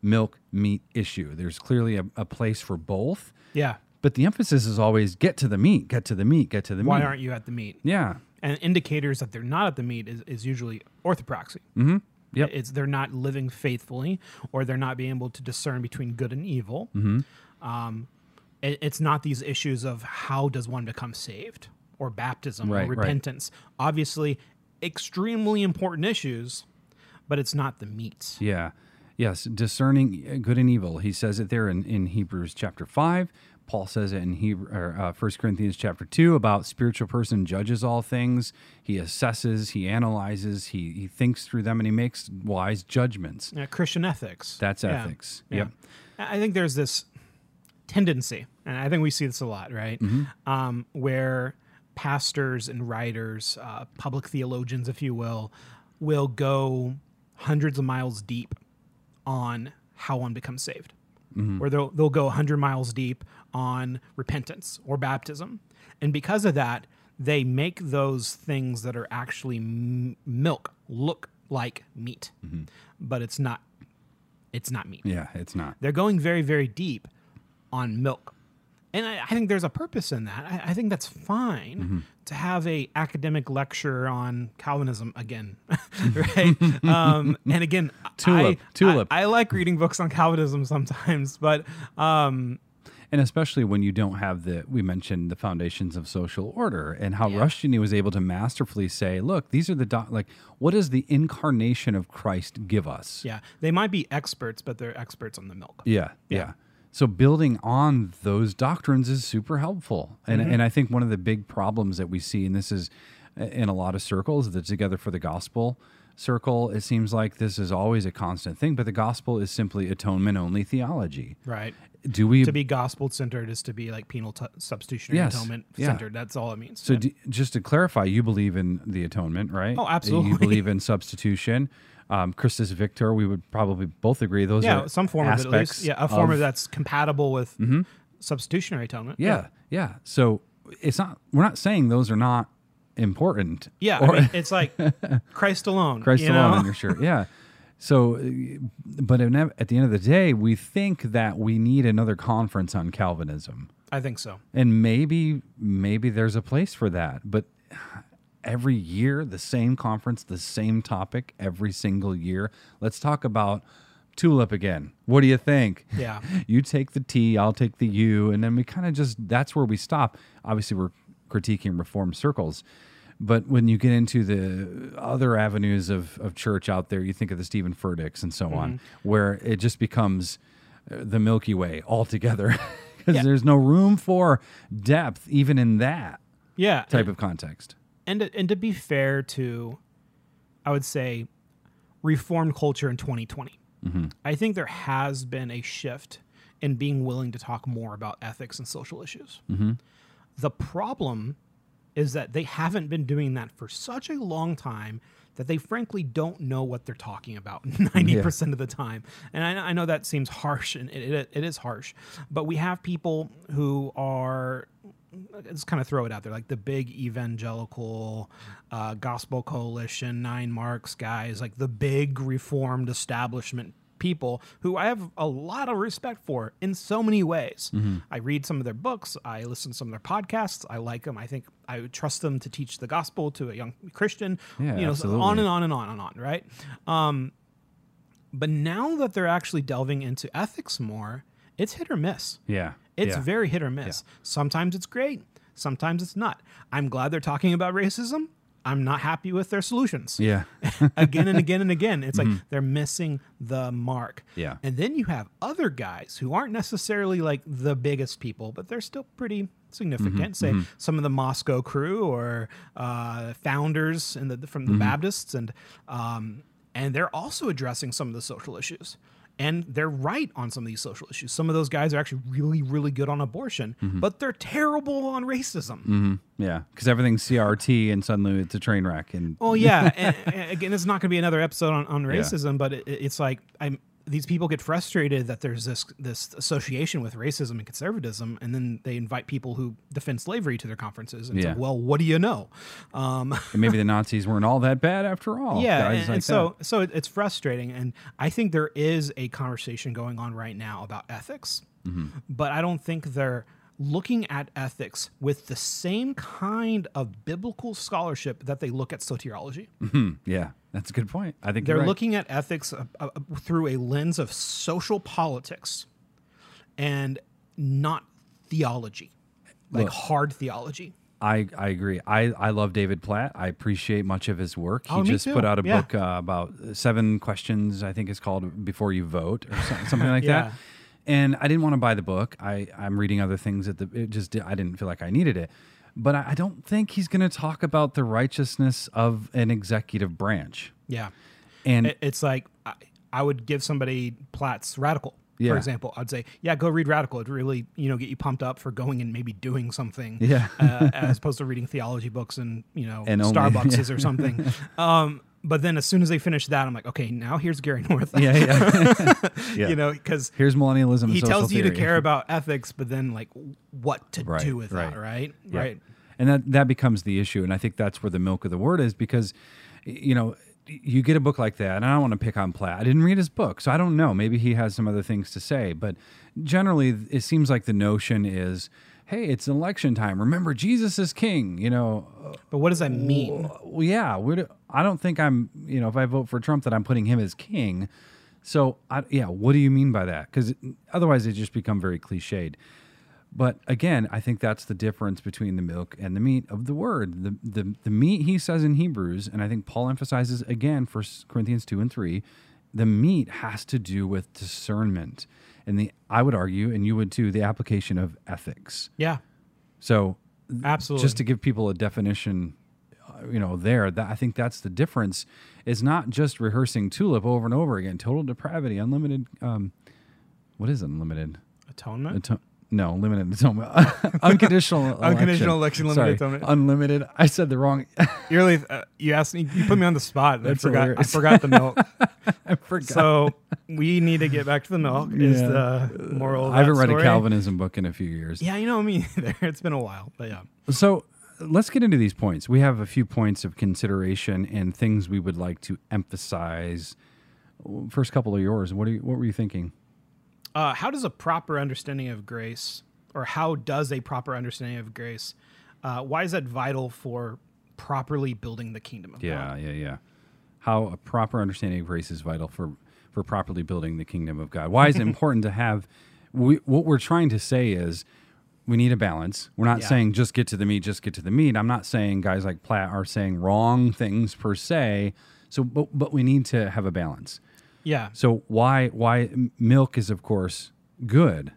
milk meat issue. There's clearly a, a place for both, Yeah. but the emphasis is always get to the meat, get to the meat, get to the Why meat. Why aren't you at the meat? yeah. And indicators that they're not at the meat is, is usually orthopraxy. Mm-hmm. Yep. It's they're not living faithfully, or they're not being able to discern between good and evil. Mm-hmm. Um, it- it's not these issues of how does one become saved, or baptism, Right, or right. repentance. Obviously, extremely important issues, but it's not the meat. Yeah. Yes, discerning good and evil. He says it there in, in Hebrews chapter 5. Paul says it in Hebrew, or, uh, 1 Corinthians chapter 2 about spiritual person judges all things. He assesses, he analyzes, he, he thinks through them, and he makes wise judgments. Yeah, Christian ethics. That's Yeah. ethics. Yeah. Yep. I think there's this tendency, and I think we see this a lot, right? Um, where pastors and writers, uh, public theologians, if you will, will go hundreds of miles deep on how one becomes saved. Or they'll, they'll go 100 miles deep on repentance or baptism. And because of that, they make those things that are actually m- milk look like meat, but it's not. It's not meat. Yeah, it's not. They're going very, very deep on milk. And I, I think there's a purpose in that. I, I think that's fine Mm-hmm. to have a academic lecture on Calvinism again, right? um, and again, Tulip, I, tulip. I, I like reading books on Calvinism sometimes, but um, And especially when you don't have the, we mentioned the foundations of social order and how Yeah. Was able to masterfully say, look, these are the, doc- like, what does the incarnation of Christ give us? yeah, they might be experts, but they're experts on the milk. Yeah, yeah. So building on those doctrines is super helpful. And Mm-hmm. and I think one of the big problems that we see, and this is in a lot of circles, the Together for the Gospel circle, it seems like this is always a constant thing, but the gospel is simply atonement only theology. Right. Do we To be gospel centered is to be like penal t- substitutionary Yes. atonement Yeah. centered. That's all it means. So Yeah. d just to clarify, you believe in the atonement, right? Oh, absolutely. You believe in substitution. Um, Christus Victor, we would probably both agree those yeah, are some form of it at least. Yeah, a form of, of- Mm-hmm. that's compatible with substitutionary atonement. Yeah, yeah. So it's not. We're not saying those are not important. Yeah, Or I mean, it's like Christ alone. Christ you alone know? on your shirt. Yeah. So, but at the end of the day, we think that we need another conference on Calvinism, I think so. and maybe maybe there's a place for that. But every year, the same conference, the same topic every single year. Let's talk about tulip again. What do you think? Yeah. you take the T, I'll take the U, and then we kind of just that's where we stop. Obviously, we're critiquing reform circles, but when you get into the other avenues of, of church out there, you think of the Steven Furticks and so on, Mm-hmm. where it just becomes uh, the Milky Way altogether because Yeah. there's no room for depth even in that Yeah. type of context. And to, and to be fair to, I would say, reformed culture in 2020. Mm-hmm. I think there has been a shift in being willing to talk more about ethics and social issues. Mm-hmm. The problem is that they haven't been doing that for such a long time that they frankly don't know what they're talking about 90% of the time. And I, I know that seems harsh, and it, it, it is harsh, but we have people who are let's kind of throw it out there like the big evangelical uh, gospel coalition nine marks guys like the big reformed establishment people who i have a lot of respect for in so many ways. I read some of their books i listen to some of their podcasts i like them i think i would trust them to teach the gospel to a young christian Yeah, you know so on and on and on and on right? Um, but now that they're actually delving into ethics more it's hit or miss. Yeah. It's yeah. very hit or miss. Sometimes it's great, sometimes it's not. I'm glad they're talking about racism. I'm not happy with their solutions. Yeah. again and again and again. It's like they're missing the mark. Mm-hmm. Yeah. And then you have other guys who aren't necessarily like the biggest people, but they're still pretty significant. Mm-hmm. Say some of the Moscow crew or uh, founders in the, from the Mm-hmm. Baptists, and um, and they're also addressing some of the social issues. And they're right on some of these social issues. Some of those guys are actually really, really good on abortion, Mm-hmm. but they're terrible on racism. Yeah, because everything's CRT and suddenly it's a train wreck. And Well, yeah. and, and again, it's not going to be another episode on, on racism, but it, it's like I'm. These people get frustrated that there's this this association with racism and conservatism, and then they invite people who defend slavery to their conferences. And it's Yeah. like, well, what do you know? Um, and maybe the Nazis weren't all that bad after all. yeah, and, like and so so it's frustrating, and I think there is a conversation going on right now about ethics, Mm-hmm. but I don't think they're looking at ethics with the same kind of biblical scholarship that they look at soteriology. that. yeah, that's a good point. I think They're you're right. looking at ethics uh, uh, through a lens of social politics and not theology, like Look. hard theology. I, I agree. I, I love David Platt. I appreciate much of his work. He Oh, just too. put out a Yeah. book uh, about seven questions, I think it's called Before You Vote or something, something like Yeah. that. And I didn't want to buy the book. I, I'm reading other things that the, it just did, I didn't feel like I needed it. But I, I don't think he's going to talk about the righteousness of an executive branch. Yeah. And It- it's like I, I would give somebody Platt's Radical, Yeah. for example. I'd say, yeah, go read Radical. It really, you know, get you pumped up for going and maybe doing something, Yeah. uh, as opposed to reading theology books and you know And only- Starbucks or something. Um, but then as soon as they finish that, I'm like, okay, now here's Gary North. yeah, yeah. yeah. you know, because Here's millennialism. he tells you to care about ethics, but then like what to Right, do with that, right. right? Yeah. Right. And that that becomes the issue, and I think that's where the milk of the word is because, you know, you get a book like that, and I don't want to pick on Platt. I didn't read his book, so I don't know. Maybe he has some other things to say, but generally, it seems like the notion is, hey, it's election time. Remember, Jesus is king. You know, But what does that mean? well, yeah, do- I don't think I'm, you know, if I vote for Trump, that I'm putting him as king. So, I, yeah, what do you mean by that? Because otherwise, it just become very cliched. But again, I think that's the difference between the milk and the meat of the word. The the, the meat he says in Hebrews, and I think Paul emphasizes again, First Corinthians two and three, the meat has to do with discernment, and the I would argue, and you would too, the application of ethics. Yeah, So absolutely. just to give people a definition you know there that i think that's the difference is not just rehearsing tulip over and over again total depravity unlimited um what is unlimited atonement. Ato- no limited atonement unconditional election. Unconditional election, limited Sorry, atonement. unlimited i said the wrong You really, uh, you asked me, you put me on the spot. I forgot. I forgot the milk. i forgot so we need to get back to the milk. Is the moral? I haven't read story. a calvinism book in a few years Yeah, you know me either. It's been a while, but yeah. So let's get into these points. We have a few points of consideration and things we would like to emphasize. First couple of yours. What are you, what were you thinking? Uh, how does a proper understanding of grace, or how does a proper understanding of grace, uh, why is that vital for properly building the kingdom of Yeah, God? yeah, yeah. Yeah. How a proper understanding of grace is vital for for properly building the kingdom of God. Why is it important to have? We, what we're trying to say is we need a balance. We're not Yeah. saying just get to the meat, just get to the meat. I'm not saying guys like Platt are saying wrong things per se. So, but but we need to have a balance. Yeah. So why why milk is of course good.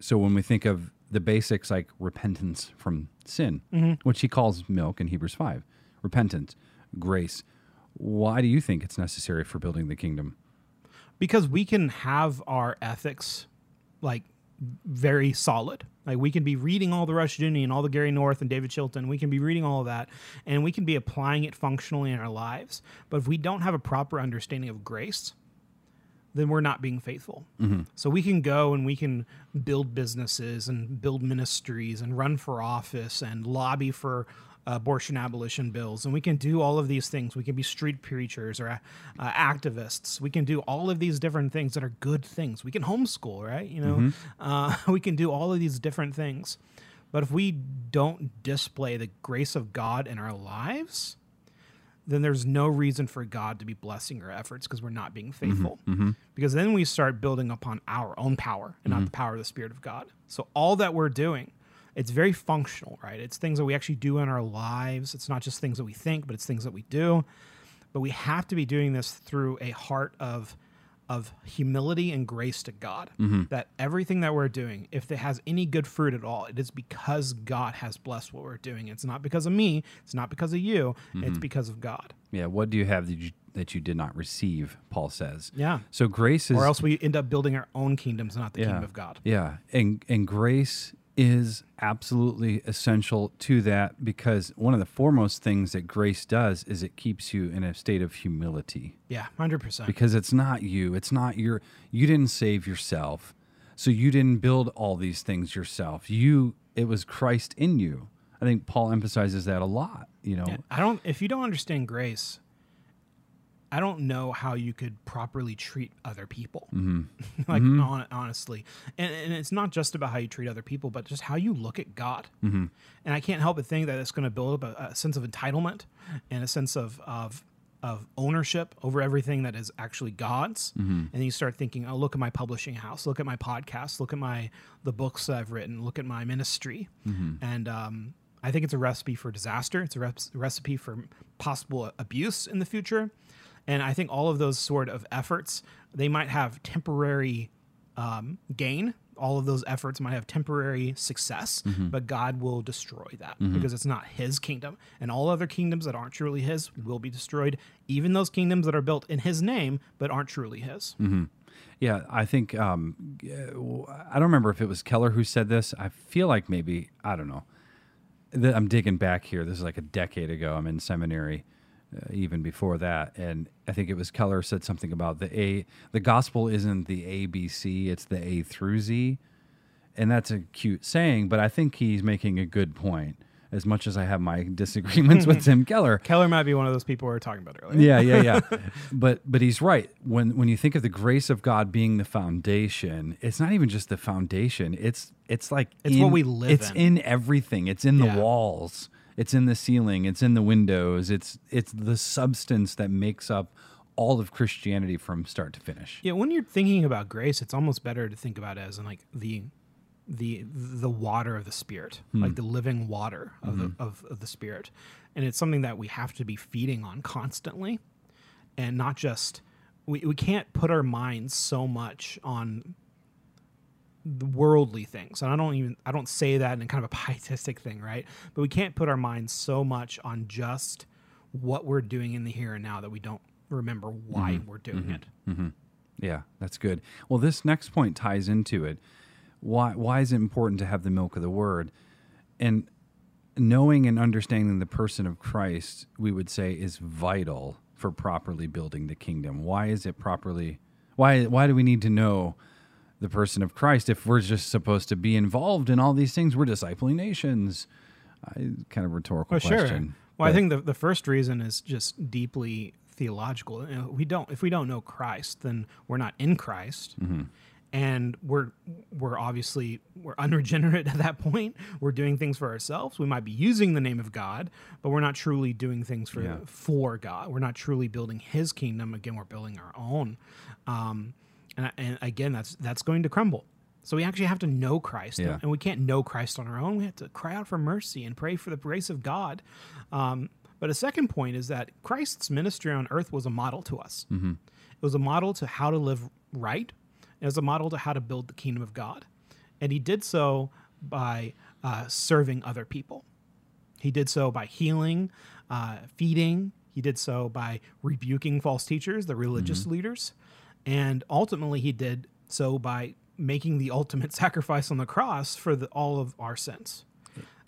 So when we think of the basics like repentance from sin, mm-hmm. which he calls milk in Hebrews 5, repentance, grace, why do you think it's necessary for building the kingdom? because we can have our ethics like very solid. Like we can be reading all the Rush Rushdoony and all the Gary North and David Chilton. We can be reading all of that, and we can be applying it functionally in our lives. But if we don't have a proper understanding of grace, then we're not being faithful. Mm-hmm. So we can go and we can build businesses and build ministries and run for office and lobby for Uh, abortion abolition bills. And we can do all of these things. We can be street preachers or uh, uh, activists. We can do all of these different things that are good things. We can homeschool, right? You know, mm-hmm. uh, we can do all of these different things. But if we don't display the grace of God in our lives, then there's no reason for God to be blessing our efforts because we're not being mm-hmm. faithful. Mm-hmm. Because then we start building upon our own power and not the power of the Spirit of God. So all that we're doing, it's very functional, right? It's things that we actually do in our lives. It's not just things that we think, but it's things that we do. But we have to be doing this through a heart of of humility and grace to God. Mm-hmm. That everything that we're doing, if it has any good fruit at all, it is because God has blessed what we're doing. It's not because of me. It's not because of you. Mm-hmm. It's because of God. Yeah. What do you have that you, that you did not receive? Paul says. Yeah. So grace is Or else we end up building our own kingdoms, not the yeah, kingdom of God. Yeah, and and grace is absolutely essential to that because one of the foremost things that grace does is it keeps you in a state of humility Yeah, hundred percent. because it's not you, it's not your you didn't save yourself. So you didn't build all these things yourself. You it was Christ in you. I think Paul emphasizes that a lot, you know. I don't. If you don't understand grace, I don't know how you could properly treat other people. Mm-hmm. like hon- honestly, and, and it's not just about how you treat other people, but just how you look at God. Mm-hmm. And I can't help but think that it's going to build up a, a sense of entitlement and a sense of of of ownership over everything that is actually God's. Mm-hmm. And you start thinking, oh, look at my publishing house, look at my podcast, look at my the books that I've written, look at my ministry, Mm-hmm. and um, I think it's a recipe for disaster. It's a recipe for possible abuse in the future. And I think all of those sort of efforts, they might have temporary um, gain. All of those efforts might have temporary success, but God will destroy that because it's not His kingdom. And all other kingdoms that aren't truly His will be destroyed, even those kingdoms that are built in His name but aren't truly His. Yeah, I think um, I don't remember if it was Keller who said this. I feel like maybe I don't know. I'm digging back here. This is like a decade ago. I'm in seminary, uh, even before that, and I think it was Keller said something about the A. The gospel isn't the A B C; it's the A through Z, and that's a cute saying. But I think he's making a good point. As much as I have my disagreements with Tim Keller, Keller might be one of those people we were talking about earlier. yeah, yeah, yeah. but but he's right. When when you think of the grace of God being the foundation, it's not even just the foundation. It's it's like It's in- what we live It's in. in everything. It's in Yeah. the walls. It's in the ceiling. It's in the windows. It's it's the substance that makes up all of Christianity from start to finish. Yeah, when you're thinking about grace, it's almost better to think about it as in like the the the water of the spirit, hmm. like the living water of the hmm. of, of the spirit. And it's something that we have to be feeding on constantly and not just we, we can't put our minds so much on the worldly things. And I don't even I don't say that in kind of a pietistic thing, right? But we can't put our minds so much on just what we're doing in the here and now that we don't remember why mm-hmm. we're doing mm-hmm. it. Mm-hmm. Yeah, that's good. Well, this next point ties into it. Why why is it important to have the milk of the word? And knowing and understanding the person of Christ, we would say is vital for properly building the kingdom. Why is it properly why why do we need to know the person of Christ if we're just supposed to be involved in all these things? We're discipling nations. I, kind of rhetorical Well, sure. question. Well, I think the, the first reason is just deeply theological. You know, we don't if we don't know Christ, then we're not in Christ, Mm-hmm. and we're we're obviously we're unregenerate at that point. We're doing things for ourselves. We might be using the name of God, but we're not truly doing things for Yeah. for God. We're not truly building His kingdom. Again, we're building our own, um, and I- and again, that's that's going to crumble. So we actually have to know Christ, Yeah. and we can't know Christ on our own. We have to cry out for mercy and pray for the grace of God. Um, but a second point is that Christ's ministry on earth was a model to us. It was a model to how to live right. It was a model to how to build the kingdom of God, and he did so by uh, serving other people. He did so by healing, uh, feeding. He did so by rebuking false teachers, the religious leaders. And ultimately, he did so by making the ultimate sacrifice on the cross for the, all of our sins.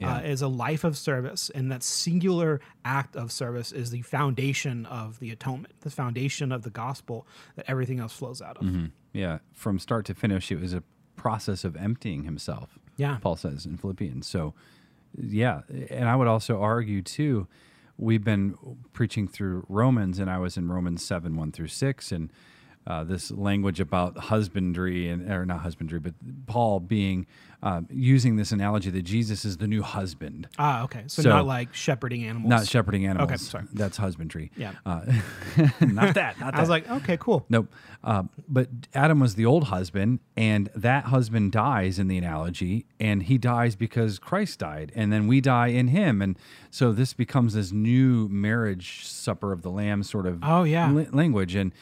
Yeah. Uh, is a life of service, and that singular act of service is the foundation of the atonement, the foundation of the gospel that everything else flows out of. Yeah, from start to finish, it was a process of emptying himself. Yeah. Paul says in Philippians. So, yeah, and I would also argue too. We've been preaching through Romans, and I was in Romans seven one through six, and uh, this language about husbandry and or not husbandry, but Paul being uh, using this analogy that Jesus is the new husband, Ah, okay. So, So- not like shepherding animals. not shepherding animals. Okay, sorry. that's husbandry. Yeah. uh, not that. Not that. I was like, okay, cool. Nope. Uh, but Adam was the old husband, and that husband dies in the analogy, and he dies because Christ died, and then we die in him, and so this becomes this new marriage supper of the Lamb sort of Oh, yeah. la- language, and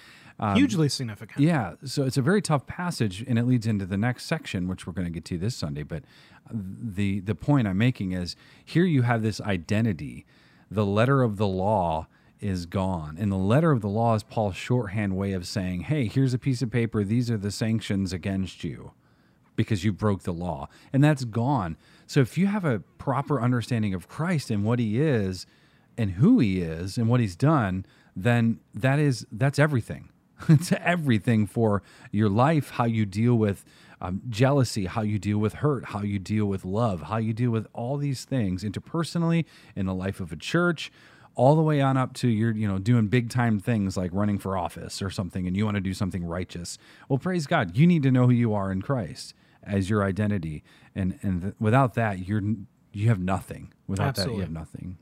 Um, Hugely significant. Yeah, so it's a very tough passage, and it leads into the next section, which we're going to get to this Sunday. But uh, the the point I'm making is here you have this identity. The letter of the law is gone, and the letter of the law is Paul's shorthand way of saying, "Hey, here's a piece of paper. These are the sanctions against you because you broke the law," and that's gone. So if you have a proper understanding of Christ and what He is, and who He is, and what He's done, then that is that's everything it's everything for your life, how you deal with um, jealousy, how you deal with hurt, how you deal with love, how you deal with all these things interpersonally in the life of a church, all the way on up to you're you know doing big time things like running for office or something, and you want to do something righteous. Well, praise God, you need to know who you are in Christ as your identity, and and th- without that, you're you have nothing. Without Absolutely. that, you have nothing.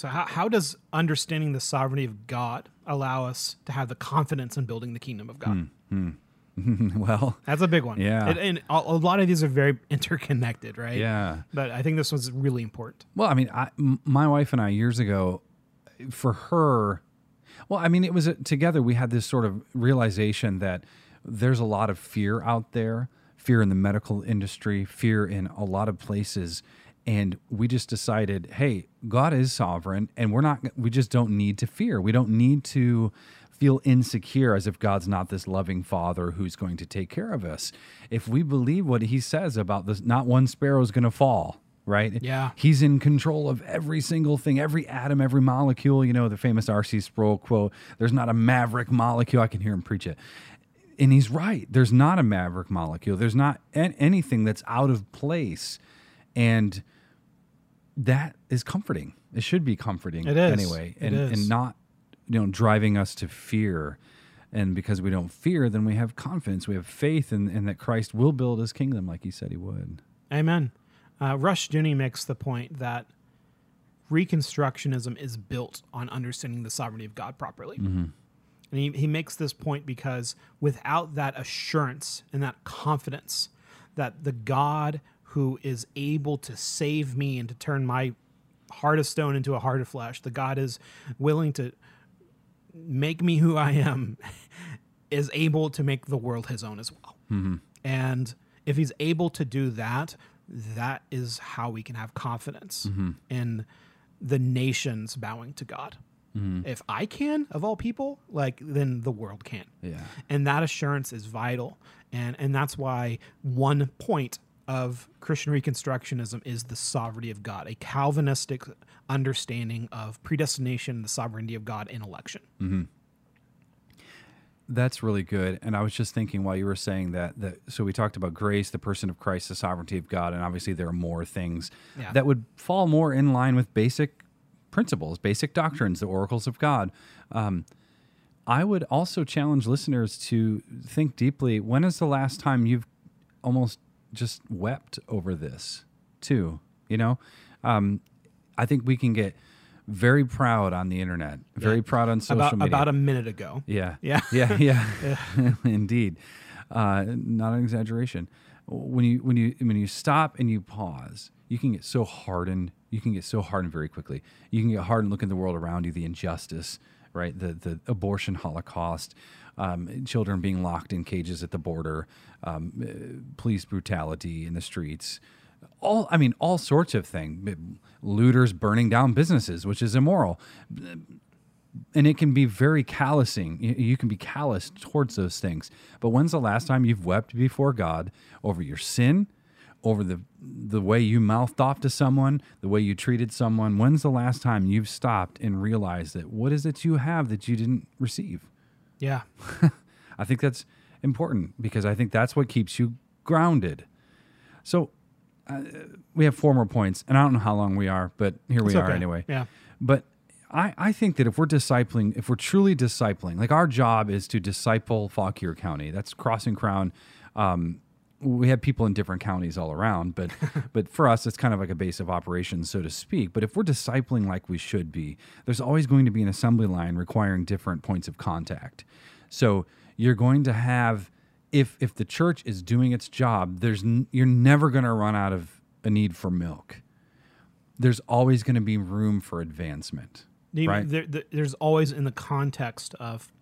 So, how, how does understanding the sovereignty of God allow us to have the confidence in building the kingdom of God? Hmm, hmm. well, That's a big one. Yeah. And, and a, a lot of these are very interconnected, right? yeah. But I think this was really important. Well, I mean, I, m- my wife and I years ago, for her, well, I mean, it was a, together. We had this sort of realization that there's a lot of fear out there, fear in the medical industry, fear in a lot of places, and we just decided, hey, God is sovereign, and we're not. We just don't need to fear. We don't need to feel insecure as if God's not this loving father who's going to take care of us. If we believe what he says about this, not one sparrow is going to fall, right? Yeah. He's in control of every single thing, every atom, every molecule. You know, the famous R.C. Sproul quote there's not a maverick molecule. I can hear him preach it. And he's right. There's not a maverick molecule. There's not anything that's out of place. And that is comforting. It should be comforting It is. anyway. And, is. and not, you know, driving us to fear. And because we don't fear, then we have confidence. We have faith in, in that Christ will build his kingdom like he said he would. Amen. Uh, Rushdoony makes the point that Reconstructionism is built on understanding the sovereignty of God properly. And he, he makes this point because without that assurance and that confidence that the God who is able to save me and to turn my heart of stone into a heart of flesh, the God is willing to make me who I am, is able to make the world his own as well. Mm-hmm. And if he's able to do that, that is how we can have confidence mm-hmm. in the nations bowing to God. Mm-hmm. If I can, of all people, like then the world can. Yeah. And that assurance is vital. And and that's why one point of Christian Reconstructionism is the sovereignty of God, a Calvinistic understanding of predestination, the sovereignty of God in election. That's really good. And I was just thinking while you were saying that that so we talked about grace, the person of Christ, the sovereignty of God, and obviously there are more things Yeah. that would fall more in line with basic principles, basic doctrines, the oracles of God. Um, I would also challenge listeners to think deeply. When is the last time you've almost just wept over this, too? You know, um, I think we can get very proud on the internet, very proud on social About media. about a minute ago. Yeah. Yeah. Yeah. Yeah. Indeed. Uh, not an exaggeration. When you when you when you stop and you pause, you can get so hardened. You can get so hardened very quickly. You can get hardened. looking at the world around you, the injustice, right? The the abortion holocaust, um, children being locked in cages at the border, um, uh, police brutality in the streets, all I mean, all sorts of things. Looters burning down businesses, which is immoral and it can be very callousing. You, you can be callous towards those things. But when's the last time you've wept before God over your sin, over the the way you mouthed off to someone, the way you treated someone? When's the last time you've stopped and realized that what is it you have that you didn't receive? Yeah. I think that's important because I think that's what keeps you grounded. So uh, we have four more points, and I don't know how long we are, but here we It's are anyway. Yeah. But I, I think that if we're discipling, if we're truly discipling, like our job is to disciple Fauquier County. That's Cross and Crown. Um, we have people in different counties all around, but but for us, it's kind of like a base of operations, so to speak. But if we're discipling like we should be, there's always going to be an assembly line requiring different points of contact. So you're going to have, if if the church is doing its job, there's n- you're never going to run out of a need for milk. There's always going to be room for advancement, You- right? there- there- there's always in the context of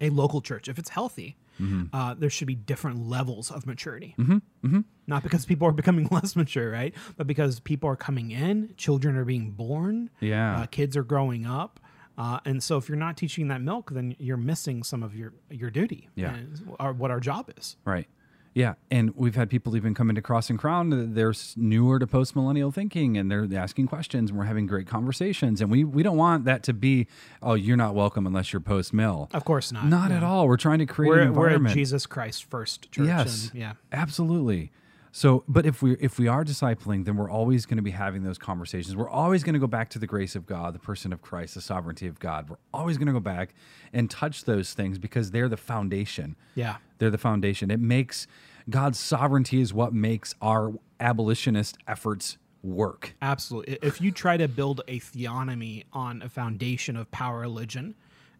a local church, if it's healthy, Mm-hmm. uh, there should be different levels of maturity. Mm-hmm. Not because people are becoming less mature, right? But because people are coming in, children are being born, Yeah. uh, kids are growing up. Uh, and so, if you're not teaching that milk, then you're missing some of your your duty, Yeah. and our, what our job is. Right. Yeah, and we've had people even come into Cross and Crown. Uh, they're newer to post millennial thinking, and they're asking questions, and we're having great conversations. And we we don't want that to be, oh, you're not welcome unless you're post mill. Of course not. Not Yeah. at all. We're trying to create We're, an we're a. Jesus Christ first church. yes. And, yeah. Absolutely. So, but if we if we are discipling, then we're always going to be having those conversations. We're always going to go back to the grace of God, the person of Christ, the sovereignty of God. We're always going to go back and touch those things because they're the foundation. Yeah. They're the foundation. It makes God's sovereignty is what makes our abolitionist efforts work. Absolutely. If you try to build a theonomy on a foundation of power religion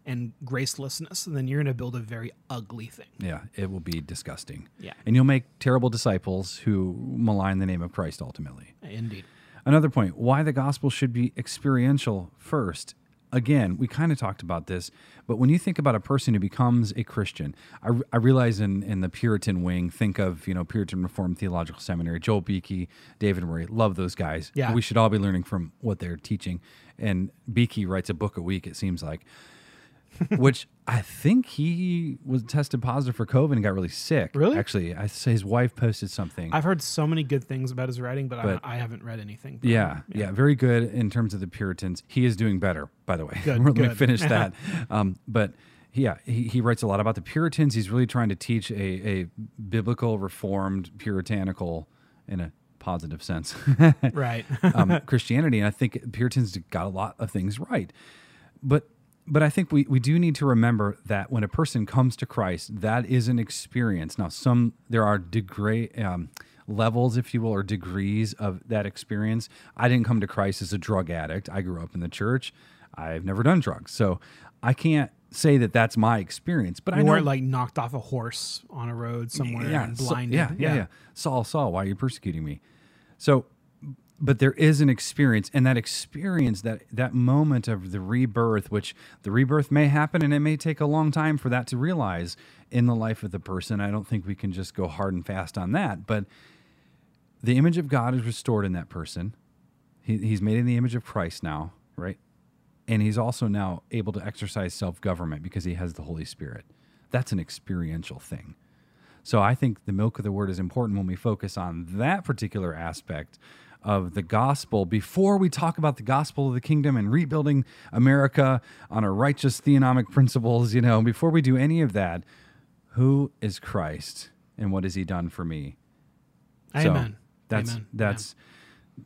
and gracelessness, and then you're going to build a very ugly thing. Yeah, it will be disgusting. Yeah. And you'll make terrible disciples who malign the name of Christ ultimately. Indeed. Another point why the gospel should be experiential first. Again, we kind of talked about this, but when you think about a person who becomes a Christian, I, I realize in, in the Puritan wing, think of, you know, Puritan Reformed Theological Seminary, Joel Beeke, David Murray, love those guys. Yeah. We should all be learning from what they're teaching. And Beeke writes a book a week, it seems like, which I think he was tested positive for COVID and got really sick. Really? Actually, I say his wife posted something. I've heard so many good things about his writing, but, But- I, I haven't read anything. Yeah, him. yeah, very good in terms of the Puritans. He is doing better, by the way. Good, Let me good. finish that. um, but yeah, he, he writes a lot about the Puritans. He's really trying to teach a, a biblical, reformed, puritanical, in a positive sense, Right. um, Christianity. And I think Puritans got a lot of things right. But but I think we, we do need to remember that when a person comes to Christ, that is an experience. Now, some there are degree um, levels, if you will, or degrees of that experience. I didn't come to Christ as a drug addict. I grew up in the church. I've never done drugs, so I can't say that that's my experience. But I you know weren't like knocked off a horse on a road somewhere and so- blinded. yeah, yeah, yeah. Saul, Saul, why are you persecuting me? So, but there is an experience, and that experience, that that moment of the rebirth, which the rebirth may happen, and it may take a long time for that to realize in the life of the person. I don't think we can just go hard and fast on that, but the image of God is restored in that person. He, he's made in the image of Christ now, right? And he's also now able to exercise self government because he has the Holy Spirit. That's an experiential thing. So I think the milk of the word is important when we focus on that particular aspect of the gospel before we talk about the gospel of the kingdom and rebuilding America on a righteous theonomic principles, you know, before we do any of that, who is Christ and what has he done for me? So Amen. that's Amen. that's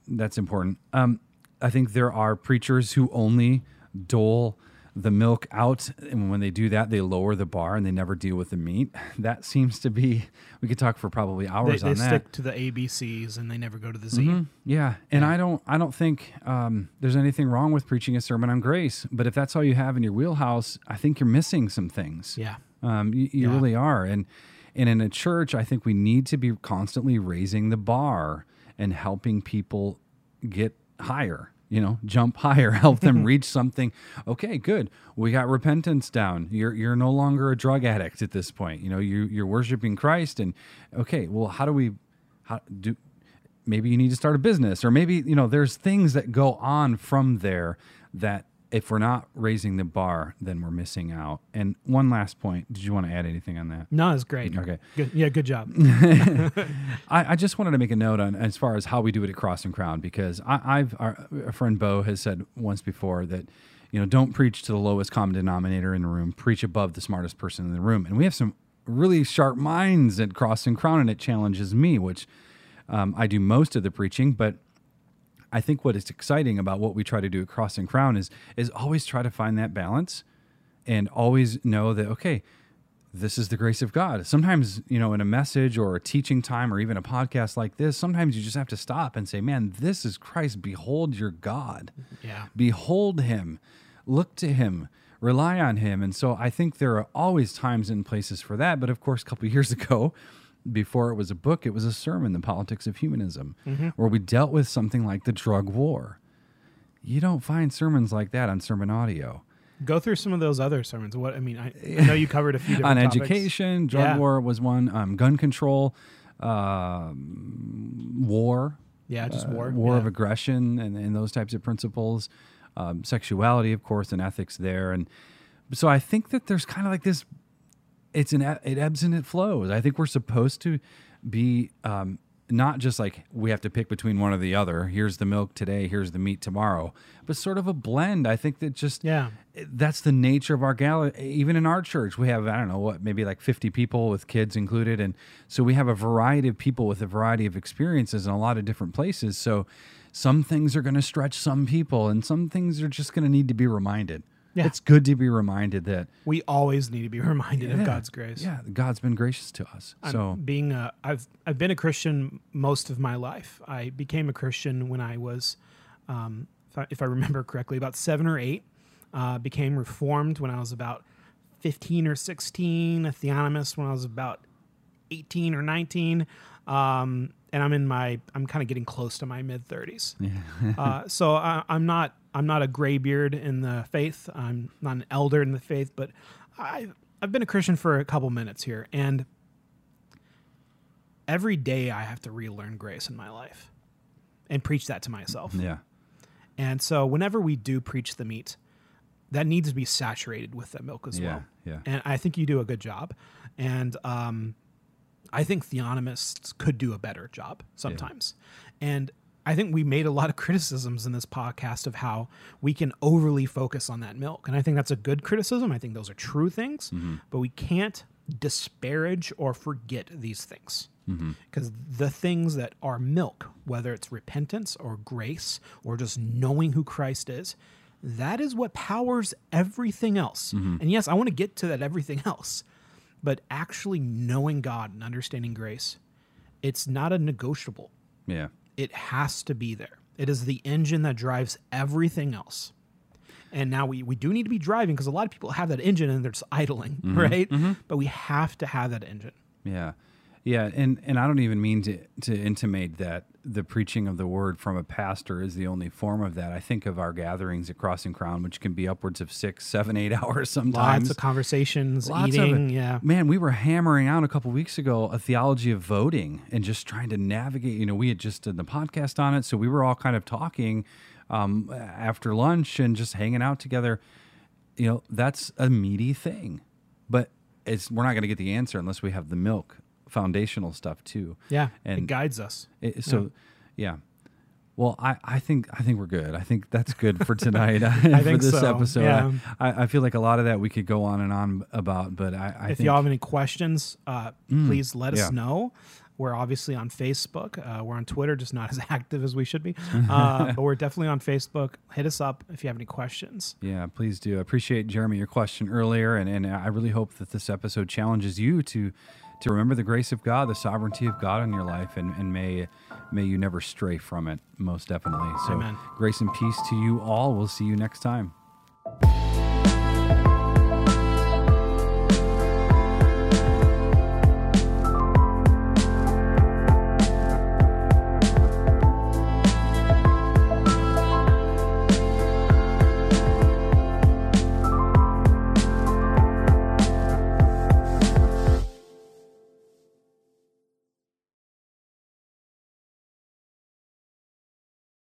that's important. Um, I think there are preachers who only dole the milk out, and when they do that, they lower the bar and they never deal with the meat. That seems to be. We could talk for probably hours they on that. stick to the ABCs and they never go to the Z. Mhm. Yeah, and I don't. I don't think um, there's anything wrong with preaching a sermon on grace. But if that's all you have in your wheelhouse, I think you're missing some things. Yeah. Um, you you Yeah. really are. And and in a church, I think we need to be constantly raising the bar and helping people get higher. You know, jump higher, help them reach something. Okay, good. We got repentance down. You're you're no longer a drug addict at this point. You know, you you're worshiping Christ, and okay. Well, how do we? How do? Maybe you need to start a business, or maybe you know, there's things that go on from there that if we're not raising the bar, then we're missing out. And one last point. Did you want to add anything on that? No, it's great. Okay. Good. Yeah, good job. I, I just wanted to make a note on as far as how we do it at Cross and Crown because I, I've our, a friend Bo has said once before that you know don't preach to the lowest common denominator in the room, preach above the smartest person in the room, and we have some really sharp minds at Cross and Crown, and it challenges me, which um, I do most of the preaching, but I think what is exciting about what we try to do at Cross and Crown is is always try to find that balance and always know that okay this is the grace of God. Sometimes, you know, in a message or a teaching time or even a podcast like this, sometimes you just have to stop and say, "Man, this is Christ. Behold your God. Yeah. Behold him. Look to him. Rely on him." And so I think there are always times and places for that, but of course, a couple of years ago, before it was a book, it was a sermon, The Politics of Humanism, where we dealt with something like the drug war. You don't find sermons like that on sermon audio. Go through some of those other sermons. What I mean, I, I know you covered a few on topics. education, drug Yeah. war was one, um, gun control, um, war, Yeah, just uh, war. war yeah. of aggression, and, and those types of principles, um, sexuality, of course, and ethics there. And so I think that there's kind of like this. It's an it ebbs and it flows. I think we're supposed to be um, not just like we have to pick between one or the other. Here's the milk today. Here's the meat tomorrow. But sort of a blend. I think that just Yeah. that's the nature of our gala. Even in our church, we have I don't know what maybe like 50 people with kids included, and so we have a variety of people with a variety of experiences in a lot of different places. So some things are going to stretch some people, and some things are just going to need to be reminded. Yeah. It's good to be reminded that We always need to be reminded yeah, of God's grace. Yeah, God's been gracious to us. I'm so being a, I've I've been a Christian most of my life. I became a Christian when I was, um, if, I, if I remember correctly, about seven or eight. Uh, became reformed when I was about fifteen or sixteen. A theonomist when I was about eighteen or nineteen. Um, and I'm in my I'm kind of getting close to my mid thirties. uh, so I, I'm not I'm not a graybeard in the faith. I'm not an elder in the faith, but I I've been a Christian for a couple minutes here, and every day I have to relearn grace in my life and preach that to myself. yeah, And so whenever we do preach the meat, that needs to be saturated with the milk as yeah, well. yeah, And I think you do a good job. And um, I think theonomists could do a better job sometimes. And I think we made a lot of criticisms in this podcast of how we can overly focus on that milk. And I think that's a good criticism. I think those are true things, mm-hmm. but we can't disparage or forget these things. Mm-hmm. Because the things that are milk, whether it's repentance or grace or just knowing who Christ is, that is what powers everything else. Mm-hmm. And yes, I want to get to that everything else, but actually knowing God and understanding grace, it's not a negotiable. yeah. It has to be there. It is the engine that drives everything else. And now we, we do need to be driving because a lot of people have that engine and they're just idling, mm-hmm. right? Mm-hmm. But we have to have that engine. Yeah. Yeah, and, and I don't even mean to, to intimate that the preaching of the word from a pastor is the only form of that. I think of our gatherings at Cross and Crown, which can be upwards of six, seven, eight hours sometimes. Lots of conversations, Lots eating. it. Yeah. Man, we were hammering out a couple weeks ago a theology of voting and just trying to navigate. You know, we had just done the podcast on it, so we were all kind of talking um, after lunch and just hanging out together. You know, that's a meaty thing, but it's we're not going to get the answer unless we have the milk foundational stuff too. Yeah. it And- guides us. It- so, yeah. Well, I, I think I think we're good. I think that's good for tonight. for think this so, episode. yeah. I, I feel like a lot of that we could go on and on about, but I, I if think y'all have any questions, uh, please let us know. We're obviously on Facebook. Uh, we're on Twitter, just not as active as we should be. Uh, but we're definitely on Facebook. Hit us up if you have any questions. Yeah, please do. I appreciate Jeremy your question earlier, and, and I really hope that this episode challenges you to to remember the grace of God, the sovereignty of God in your life, and, and may may you never stray from it. Most definitely. So, Amen. grace and peace to you all. We'll see you next time.